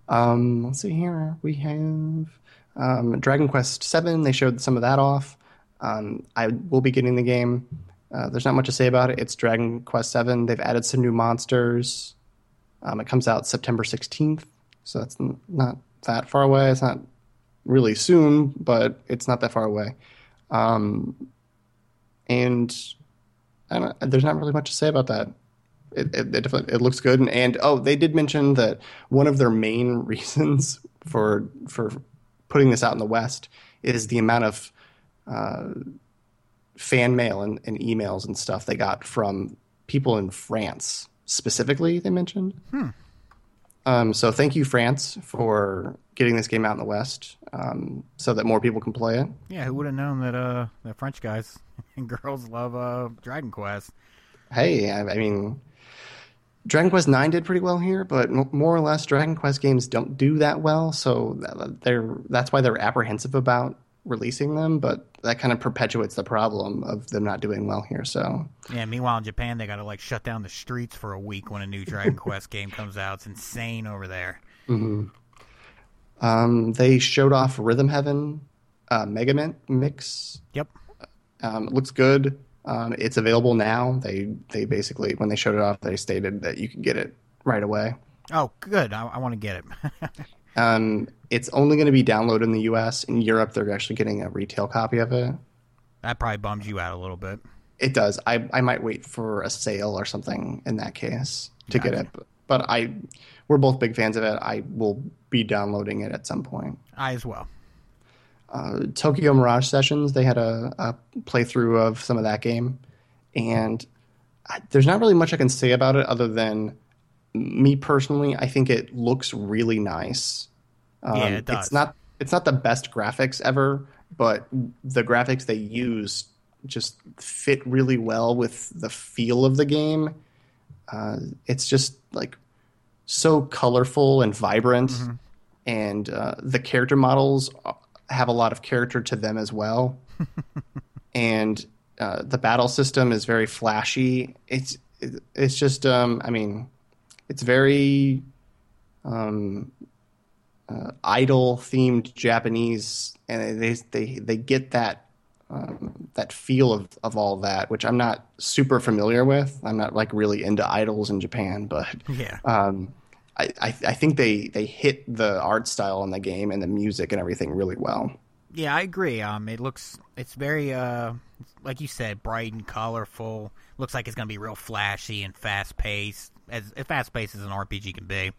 Um, let's see here. We have um, Dragon Quest Seven. They showed some of that off. Um, I will be getting the game. Uh, there's not much to say about it. It's Dragon Quest Seven. They've added some new monsters. Um, it comes out September 16th, so that's n- not that far away. It's not really soon, but it's not that far away. Um, and there's not really much to say about that. It, it, it, definitely- it looks good. And, and oh they did mention that one of their main reasons for for putting this out in the west is the amount of uh, fan mail and, and emails and stuff they got from people in france specifically they mentioned. Um, so thank you france for getting this game out in the west um, so that more people can play it Yeah, who would have known that uh the French guys and girls love uh Dragon Quest? hey, I, I mean, Dragon Quest Nine did pretty well here, but m- more or less, Dragon Quest games don't do that well. So they're that's why they're apprehensive about releasing them. But that kind of perpetuates the problem of them not doing well here. So Yeah, meanwhile in Japan they got to like shut down the streets for a week when a new Dragon Quest game comes out. It's insane over there. Um, they showed off Rhythm Heaven uh, Mega Man Mix. Yep. Um, it looks good. Um, it's available now. They they basically when they showed it off, they stated that you can get it right away. Oh, good. I, I want to get it. Um, it's only going to be downloaded in the U.S. In Europe, they're actually getting a retail copy of it. that probably bums you out a little bit. It does. I I might wait for a sale or something in that case to get it. But, but I, we're both big fans of it. I will be downloading it at some point. I as well. Uh, Tokyo Mirage Sessions. They had a, a playthrough of some of that game, and I, there's not really much I can say about it other than me personally. I think it looks really nice. Um, Yeah, it does. It's not it's not the best graphics ever, but the graphics they use just fit really well with the feel of the game. Uh, it's just like so colorful and vibrant, Mm-hmm. and uh, the character models have a lot of character to them as well. and uh, the battle system is very flashy. It's it's just um, I mean, it's very um, uh, idol themed Japanese, and they they they get that um, that feel of of all that, which I'm not super familiar with. I'm not like really into idols in Japan, but Yeah. um, I, I I think they they hit the art style in the game and the music and everything really well. Yeah, I agree. Um, it looks it's very uh, like you said, bright and colorful. Looks like it's gonna be real flashy and fast paced, as fast paced as an RPG can be.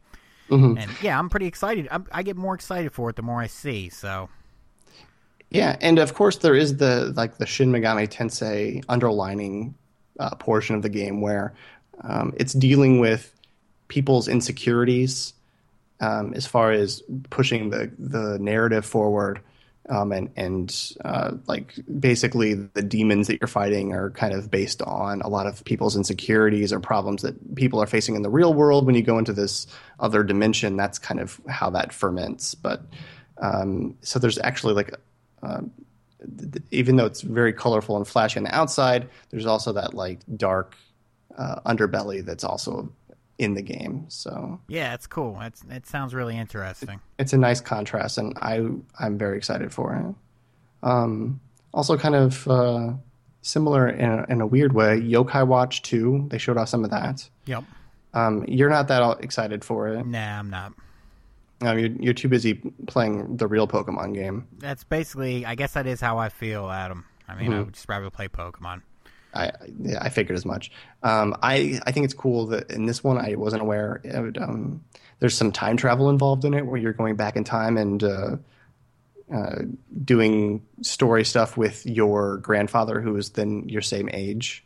Mhm. And yeah, I'm pretty excited. I'm, I get more excited for it the more I see. So Yeah, and of course there is the like the Shin Megami Tensei underlining uh, portion of the game where um, it's dealing with people's insecurities um, as far as pushing the the narrative forward, um, and and uh, like basically the demons that you're fighting are kind of based on a lot of people's insecurities or problems that people are facing in the real world. When you go into this other dimension, that's kind of how that ferments. But um, so there's actually like th- even though it's very colorful and flashy on the outside, there's also that like dark uh, underbelly that's also in the game. So yeah, it's cool. It's it sounds really interesting. it's a nice contrast, and I I'm very excited for it. Um, also, kind of uh, similar in a, in a weird way, Yokai Watch 2. They showed off some of that. Yep. Um, you're not that excited for it. Nah, I'm not. No, you're, you're too busy playing the real Pokemon game. That's basically, I guess that is how I feel, Adam. I mean, I would just rather play Pokemon. I yeah, I figured as much. Um, I I think it's cool that in this one I wasn't aware. Would, um, there's some time travel involved in it, where you're going back in time and uh, uh, doing story stuff with your grandfather, who is then your same age,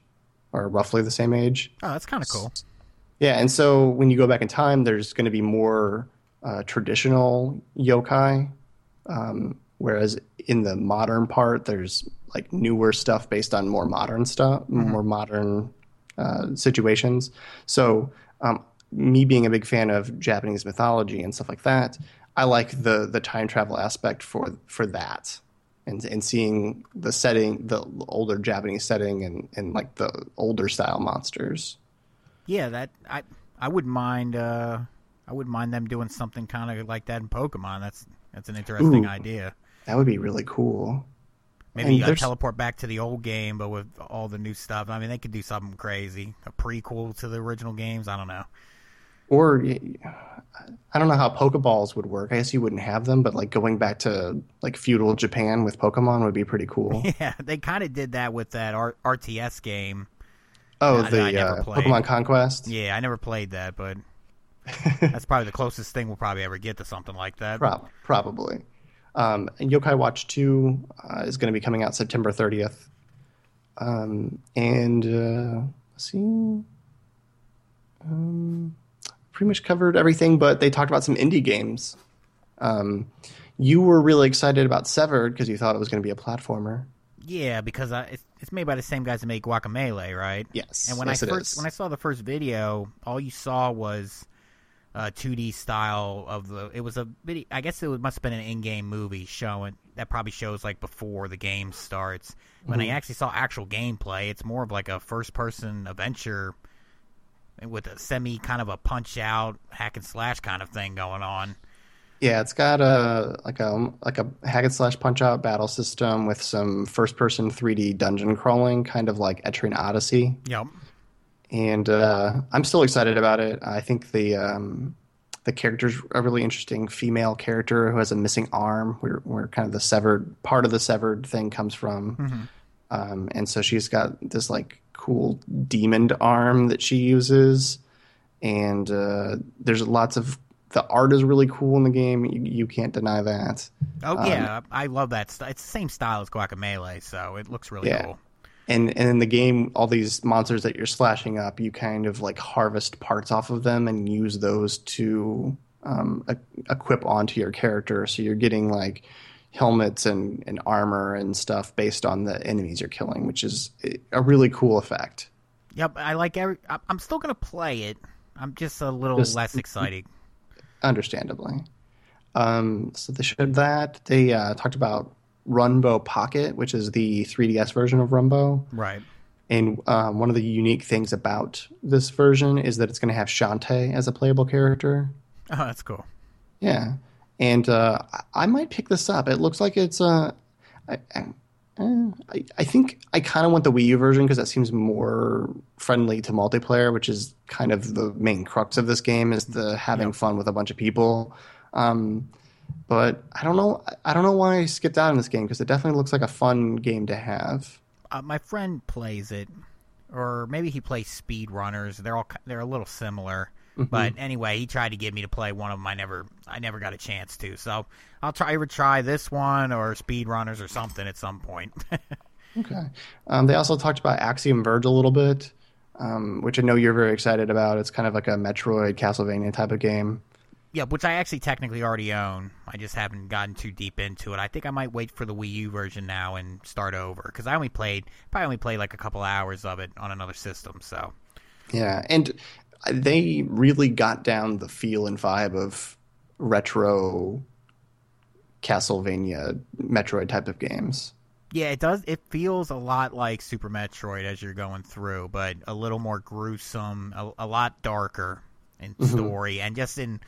or roughly the same age. Oh, that's kind of cool. Yeah, and so when you go back in time, there's going to be more uh, traditional yokai, um, whereas in the modern part, there's like newer stuff based on more modern stuff, more modern uh, situations. So, um, me being a big fan of Japanese mythology and stuff like that, I like the the time travel aspect for for that. And, and seeing the setting, the older Japanese setting, and, and like the older style monsters. Yeah, that I I wouldn't mind. Uh, I wouldn't mind them doing something kind of like that in Pokemon. That's that's an interesting Ooh. idea. That would be really cool. Maybe uh, teleport back to the old game, but with all the new stuff. I mean, they could do something crazy, a prequel to the original games. I don't know. Or I don't know how Pokeballs would work. I guess you wouldn't have them, but like going back to like feudal Japan with Pokemon would be pretty cool. Yeah, they kind of did that with that R- RTS game. Oh, the uh. Pokemon Conquest. Yeah, I never played that, but that's probably the closest thing we'll probably ever get to something like that. Prob- probably. Um, and Yokai Watch 2 uh, is going to be coming out September 30th. Um, and uh, let's see. Um, pretty much covered everything, but they talked about some indie games. Um, you were really excited about Severed because you thought it was going to be a platformer. Yeah, because I, it's, it's made by the same guys that made Guacamelee, right? Yes, And when yes, I first when I saw the first video, all you saw was uh, 2D style of the. It was a video. I guess it must have been an in-game movie showing that probably shows like before the game starts. When Mm-hmm. I actually saw actual gameplay, it's more of like a first-person adventure with a semi kind of a punch-out hack and slash kind of thing going on. Yeah, it's got a like a like a hack and slash punch out battle system with some first person 3D dungeon crawling, kind of like Etrian Odyssey. Yep. And uh, I'm still excited about it. I think the um, the character's a really interesting female character who has a missing arm, where where kind of the severed part of the severed thing comes from. Um, and so she's got this like cool demoned arm that she uses, and uh, there's lots of the art is really cool in the game. You, you can't deny that. Oh Um, yeah, I love that. St- it's the same style as Guacamelee, so it looks really Yeah. cool. And and in the game, all these monsters that you're slashing up, you kind of like harvest parts off of them and use those to um, equip onto your character. So you're getting like helmets and, and armor and stuff based on the enemies you're killing, which is a really cool effect. Yep, I like every. I'm still gonna play it. I'm just a little Just- less excited. understandably. Um, so they showed that. They uh, talked about Runbow Pocket, which is the 3DS version of Runbow. Right. And um, one of the unique things about this version is that it's going to have Shantae as a playable character. Oh, that's cool. Yeah, and uh, I- might pick this up. It looks like it's uh, I, I, eh, I think I kind of want the Wii U version because that seems more friendly to multiplayer, which is kind of the main crux of this game is the having fun with a bunch of people. Um, but I don't know. I don't know why I skipped out on this game because it definitely looks like a fun game to have. Uh, my friend plays it, or maybe he plays Speed Runners. They're all they're a little similar. But anyway, he tried to get me to play one of them. I never I never got a chance to. So I'll try either try this one or Speed Runners or something at some point. Okay. Um, they also talked about Axiom Verge a little bit, um, which I know you're very excited about. It's kind of like a Metroid, Castlevania type of game. Yeah, which I actually technically already own. I just haven't gotten too deep into it. I think I might wait for the Wii U version now and start over because I only played probably only played like a couple hours of it on another system. So Yeah, and they really got down the feel and vibe of retro Castlevania, Metroid type of games. Yeah, it does. It feels a lot like Super Metroid as you're going through, but a little more gruesome, a, a lot darker in mm-hmm. story, and just in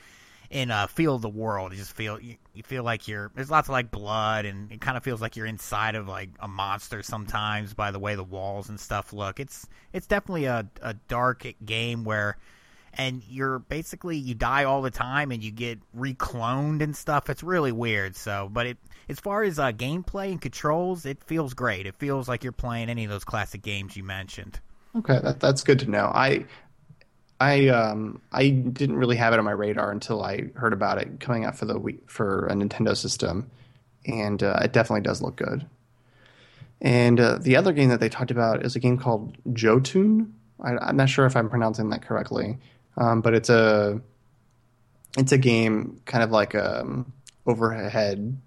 in uh, feel the world. You just feel you, you feel like you're. There's lots of like blood, and it kind of feels like you're inside of like a monster sometimes by the way the walls and stuff look. It's it's definitely a a dark game where and you're basically you die all the time and you get recloned and stuff. It's really weird. So, but it as far as uh, gameplay and controls, it feels great. It feels like you're playing any of those classic games you mentioned. Okay, that, that's good to know. I I um I didn't really have it on my radar until I heard about it coming out for the for a Nintendo system, and uh, it definitely does look good. And uh, the other game that they talked about is a game called Jotun. I, am not sure if I'm pronouncing that correctly, um, but it's a it's a game kind of like a um, overhead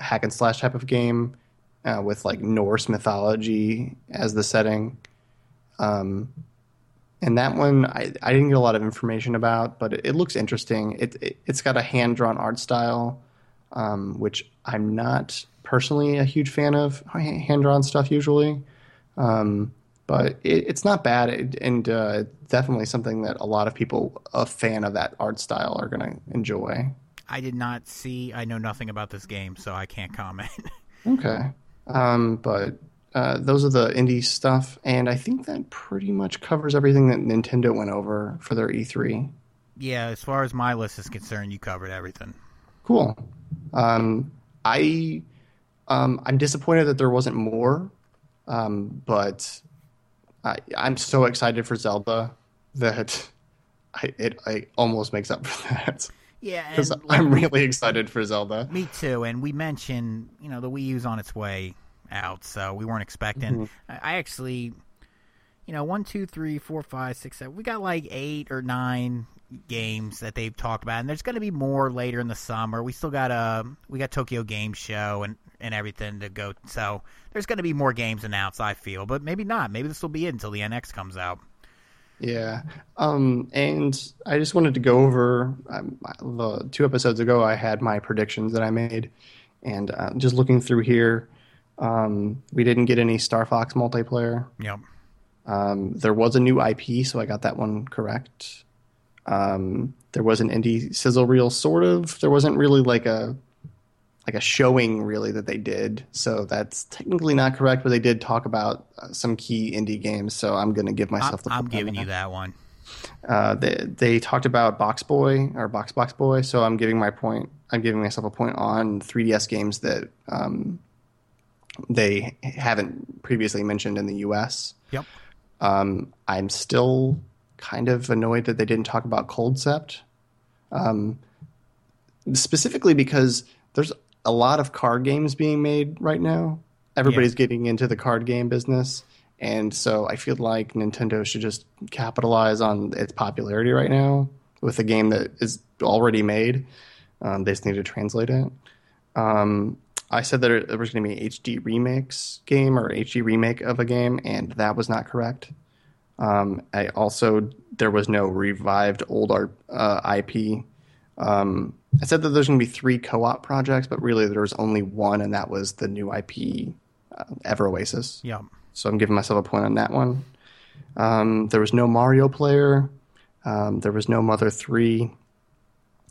hack and slash type of game uh, with like Norse mythology as the setting. Um, and that one I, I didn't get a lot of information about, but it, it looks interesting. It, it has got a hand drawn art style, um, which I'm not personally a huge fan of hand drawn stuff usually. Um, but it, it's not bad, it, and uh, definitely something that a lot of people a fan of that art style are going to enjoy. I did not see. I know nothing about this game, so I can't comment. okay, um, but uh, those are the indie stuff, and I think that pretty much covers everything that Nintendo went over for their E3. Yeah, as far as my list is concerned, you covered everything. Cool. Um, I um, I'm disappointed that there wasn't more, um, but I, am so excited for Zelda that I, it I almost makes up for that. Yeah, because I'm really excited for Zelda. Me too. And we mentioned, you know, the Wii U's on its way out, so we weren't expecting. Mm-hmm. I actually, you know, one, two, three, four, five, six, seven. We got like eight or nine games that they've talked about, and there's going to be more later in the summer. We still got a uh, we got Tokyo Game Show and and everything to go. So there's going to be more games announced. I feel, but maybe not. Maybe this will be it until the NX comes out. Yeah, um, and I just wanted to go over um, the two episodes ago. I had my predictions that I made, and uh, just looking through here, um, we didn't get any Star Fox multiplayer. Yep. Um, there was a new IP, so I got that one correct. Um, there was an indie sizzle reel, sort of. There wasn't really like a like a showing really that they did, so that's technically not correct. But they did talk about uh, some key indie games, so I'm going to give myself the. I'm giving you that one. Uh, they they talked about Box Boy or Box Box Boy, so I'm giving my point. I'm giving myself a point on 3DS games that um, they haven't previously mentioned in the U.S. Yep. Um, I'm still kind of annoyed that they didn't talk about Culdcept, um, specifically because there's a lot of card games being made right now. Everybody's yeah. getting into the card game business. And so I feel like Nintendo should just capitalize on its popularity right now with a game that is already made. Um, they just need to translate it. Um, I said that it, was going to be an HD remix game or HD remake of a game, and that was not correct. Um, I also there was no revived old art, uh, IP. Um, I said that there's going to be three co-op projects, but really there was only one, and that was the new IP, uh, Ever Oasis. Yeah. So I'm giving myself a point on that one. Um, there was no Mario player. Um, there was no Mother Three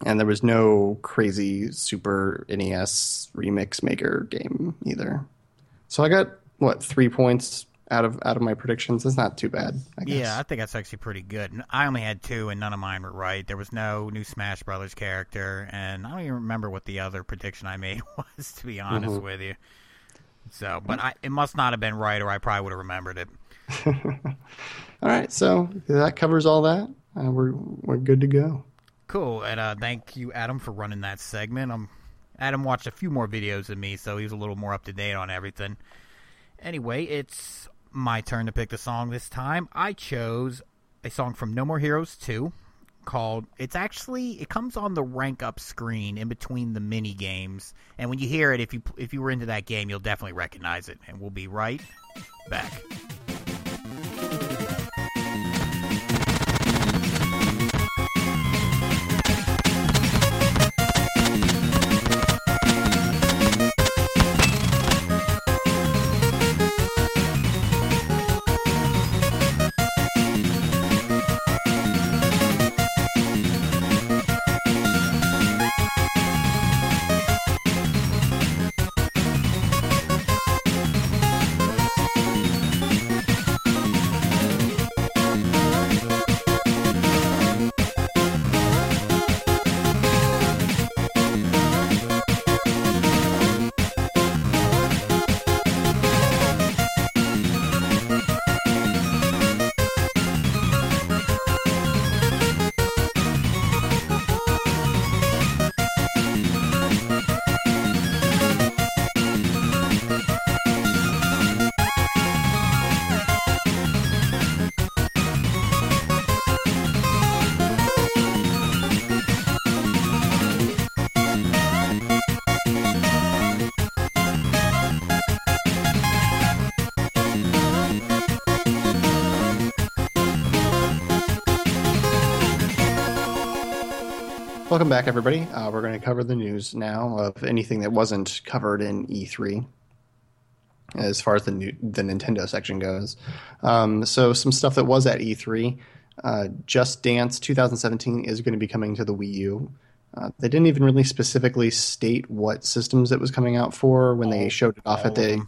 and there was no crazy Super NES remix maker game either. So I got what three points out of out of my predictions. That's not too bad. I yeah, I think that's actually pretty good. I only had two, and none of mine were right. There was no new Smash Brothers character, and I don't even remember what the other prediction I made was. To be honest mm-hmm. with you, so but I, it must not have been right, or I probably would have remembered it. all right, so that covers all that. Uh, we're we're good to go. Cool, and uh, thank you, Adam, for running that segment. Um, Adam watched a few more videos than me, so he's a little more up to date on everything. Anyway, it's my turn to pick the song this time. I chose a song from No More Heroes 2 called it's actually it comes on the rank up screen in between the mini games and when you hear it if you if you were into that game you'll definitely recognize it and we'll be right back back, everybody. Uh, we're going to cover the news now of anything that wasn't covered in E3 as far as the new, the Nintendo section goes. Um, so, some stuff that was at E3. Uh, Just Dance 2017 is going to be coming to the Wii U. Uh, they didn't even really specifically state what systems it was coming out for when they showed it off at the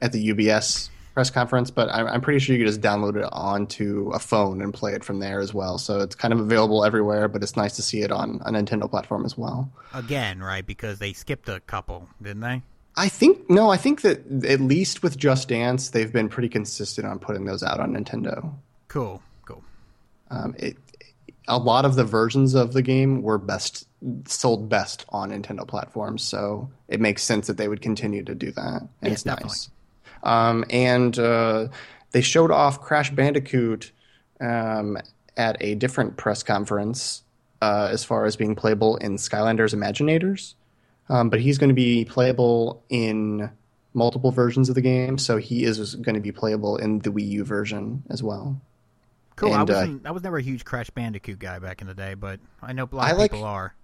at the UBS press conference, but I'm, I'm pretty sure you can just download it onto a phone and play it from there as well. So it's kind of available everywhere, but it's nice to see it on a Nintendo platform as well. Again, right? Because they skipped a couple, didn't they? I think no, I think that at least with Just Dance, they've been pretty consistent on putting those out on Nintendo. Cool, cool. Um, it, a lot of the versions of the game were best sold best on Nintendo platforms, so it makes sense that they would continue to do that, and Yeah, it's definitely. nice. Um, and uh, they showed off Crash Bandicoot um, at a different press conference uh, as far as being playable in Skylanders Imaginators, um, but he's going to be playable in multiple versions of the game, so he is going to be playable in the Wii U version as well. Cool. I And, uh, wasn't. I was never a huge Crash Bandicoot guy back in the day, but I know a lot I of like- people are.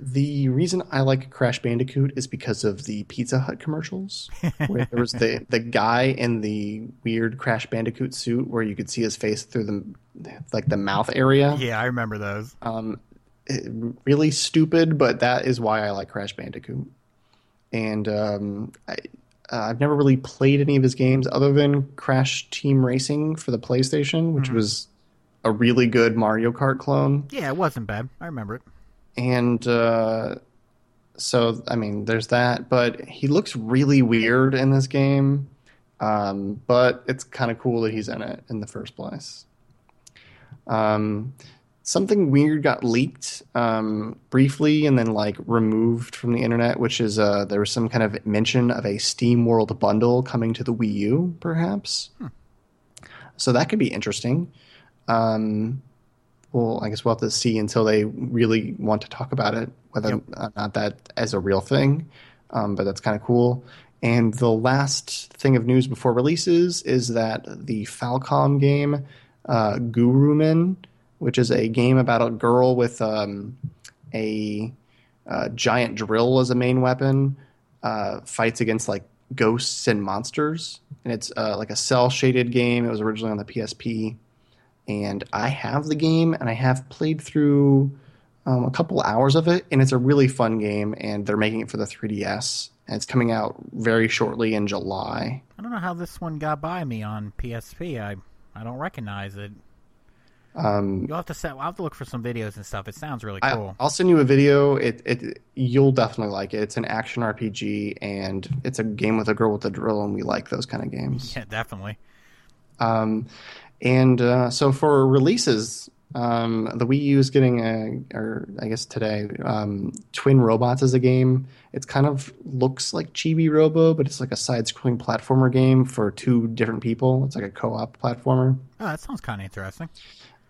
The reason I like Crash Bandicoot is because of the Pizza Hut commercials. where there was the, the guy in the weird Crash Bandicoot suit where you could see his face through the like the mouth area. Yeah, I remember those. Um, it- really stupid, but that is why I like Crash Bandicoot. And um, I, uh, I've never really played any of his games other than Crash Team Racing for the PlayStation, which was a really good Mario Kart clone Yeah, it wasn't bad. I remember it. And uh, so I mean, there's that. But he looks really weird in this game. Um, but it's kind of cool that he's in it in the first place. Um, something weird got leaked um, briefly and then like removed from the internet, which is uh, there was some kind of mention of a Steam World bundle coming to the Wii U, perhaps. So that could be interesting. Um, well, I guess we'll have to see until they really want to talk about it, whether Yep. or not that as a real thing. Um, but that's kind of cool. And the last thing of news before releases is that the Falcom game, uh, Gurumin, which is a game about a girl with um, a, uh giant drill as a main weapon, uh, fights against like ghosts and monsters. And it's uh, like a cell shaded game. It was originally on the PSP and I have the game and I have played through um, a couple hours of it, and it's a really fun game. And they're making it for the 3DS, and it's coming out very shortly in July. I don't know how this one got by me on PSP. I I don't recognize it. Um, You'll have to set. I'll have to look for some videos and stuff. It sounds really I, cool. I'll send you a video. It, it you'll definitely like it. It's an action RPG, and it's a game with a girl with a drill, and we like those kind of games. yeah, definitely. Um, and uh, so for releases, um, the Wii U is getting a, or I guess today, um, Twin Robots is a game. It's kind of looks like Chibi Robo, but it's like a side-scrolling platformer game for two different people. It's like a co-op platformer. Oh, that sounds kind of interesting.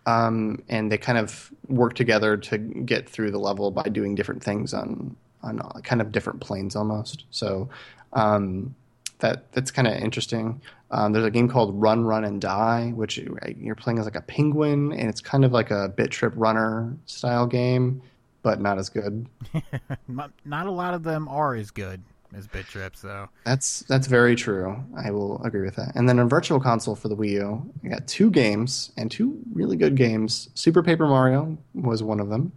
Um, and they kind of work together to get through the level by doing different things on on kind of different planes almost. So um, that that's kind of interesting. Um, there's a game called Run, Run, and Die, which you're playing as like a penguin, and it's kind of like a Bit Trip Runner style game, but not as good. Not, a lot of them are as good as Bit Trips, though. That's that's very true. I will agree with that. And then on Virtual Console for the Wii U, I got two games and two really good games. Super Paper Mario was one of them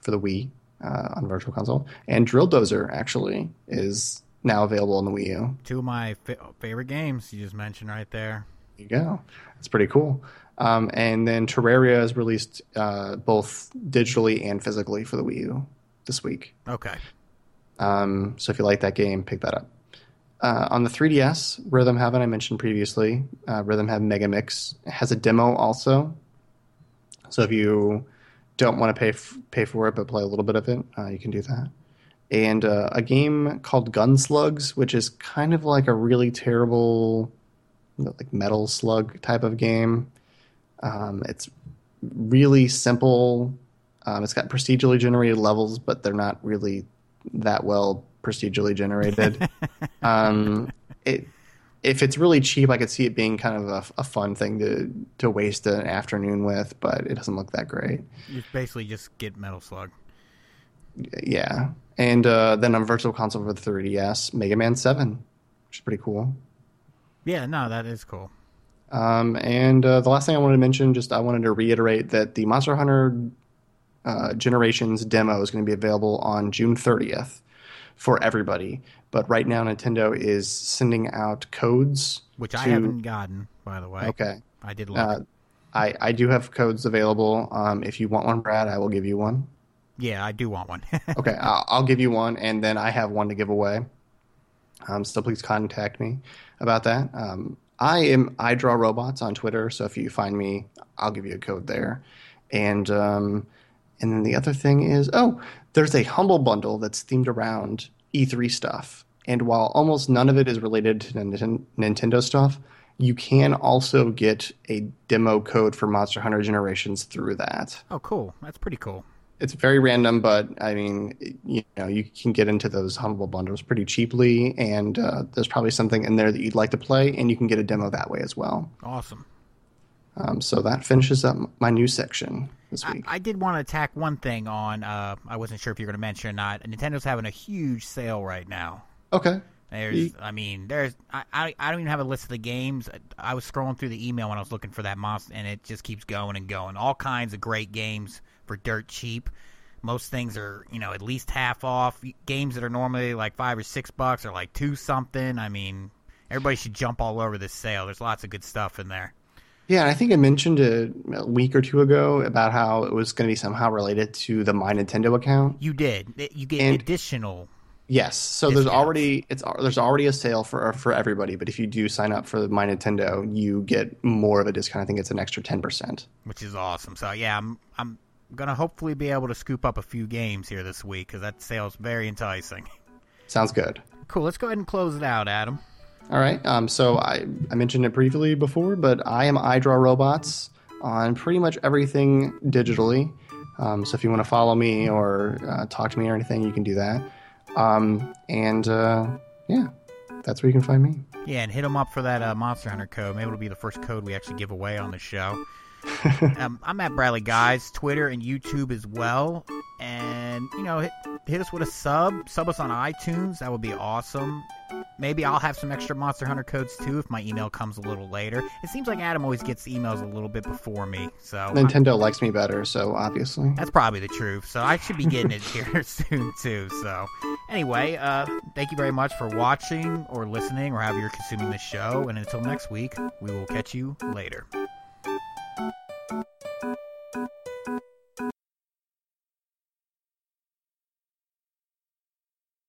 for the Wii uh, on Virtual Console, and Drill Dozer actually is now available on the Wii U. Two of my fa- favorite games you just mentioned right there. There you go. It's pretty cool. Um, and then Terraria is released uh, both digitally and physically for the Wii U this week. Okay. Um, so if you like that game, pick that up. Uh, on the 3DS, Rhythm Heaven I mentioned previously, uh, Rhythm Heaven Mega Mix has a demo also. So if you don't want to pay f- pay for it but play a little bit of it, uh, you can do that. And uh, a game called Gunslugs, which is kind of like a really terrible, like metal slug type of game. Um, it's really simple. Um, it's got procedurally generated levels, but they're not really that well procedurally generated. um, it, if it's really cheap, I could see it being kind of a, a fun thing to to waste an afternoon with, but it doesn't look that great. You basically just get Metal Slug. Yeah, and uh, then on Virtual Console for the 3DS, Mega Man 7, which is pretty cool. Yeah, no, that is cool. Um, and uh, the last thing I wanted to mention, just I wanted to reiterate that the Monster Hunter uh, Generations demo is going to be available on June 30th for everybody. But right now, Nintendo is sending out codes, which to, I haven't gotten, by the way. Okay, I did look. Uh, I I do have codes available. Um, if you want one, Brad, I will give you one. Yeah, I do want one. okay, I'll, I'll, give you one, and then I have one to give away. Um, so please contact me about that. Um, I am I draw robots on Twitter, so if you find me, I'll give you a code there. And um, and then the other thing is, oh, there's a humble bundle that's themed around E3 stuff. And while almost none of it is related to Nintendo stuff, you can also get a demo code for Monster Hunter Generations through that. Oh, cool! That's pretty cool. It's very random, but I mean, you know, you can get into those humble bundles pretty cheaply, and uh, there's probably something in there that you'd like to play, and you can get a demo that way as well. Awesome. Um, so that finishes up my news section this week. I, I did want to attack one thing on. Uh, I wasn't sure if you're going to mention or not. Nintendo's having a huge sale right now. Okay. There's, I mean, there's, I, I, I don't even have a list of the games. I was scrolling through the email when I was looking for that monster, and it just keeps going and going. All kinds of great games for dirt cheap. Most things are, you know, at least half off. Games that are normally like five or six bucks are like two something. I mean, everybody should jump all over this sale. There's lots of good stuff in there. Yeah, I think I mentioned a, a week or two ago about how it was going to be somehow related to the My Nintendo account. You did. You get and, additional. Yes, so discounts. there's already it's there's already a sale for for everybody, but if you do sign up for My Nintendo, you get more of a discount. I think it's an extra ten percent, which is awesome. So yeah, I'm I'm gonna hopefully be able to scoop up a few games here this week because that sale's very enticing. Sounds good. Cool. Let's go ahead and close it out, Adam. All right. Um, so I, I mentioned it briefly before, but I am I Draw Robots on pretty much everything digitally. Um, so if you want to follow me or uh, talk to me or anything, you can do that. Um, and uh, yeah, that's where you can find me. Yeah, and hit them up for that uh, Monster Hunter code. Maybe it'll be the first code we actually give away on the show. um, I'm at Bradley Guys, Twitter and YouTube as well. And, you know, hit, hit us with a sub. Sub us on iTunes. That would be awesome. Maybe I'll have some extra Monster Hunter codes too if my email comes a little later. It seems like Adam always gets emails a little bit before me, so Nintendo I'm, likes me better, so obviously that's probably the truth. So I should be getting it here soon too. So anyway, uh, thank you very much for watching or listening or however you're consuming the show. And until next week, we will catch you later. あ!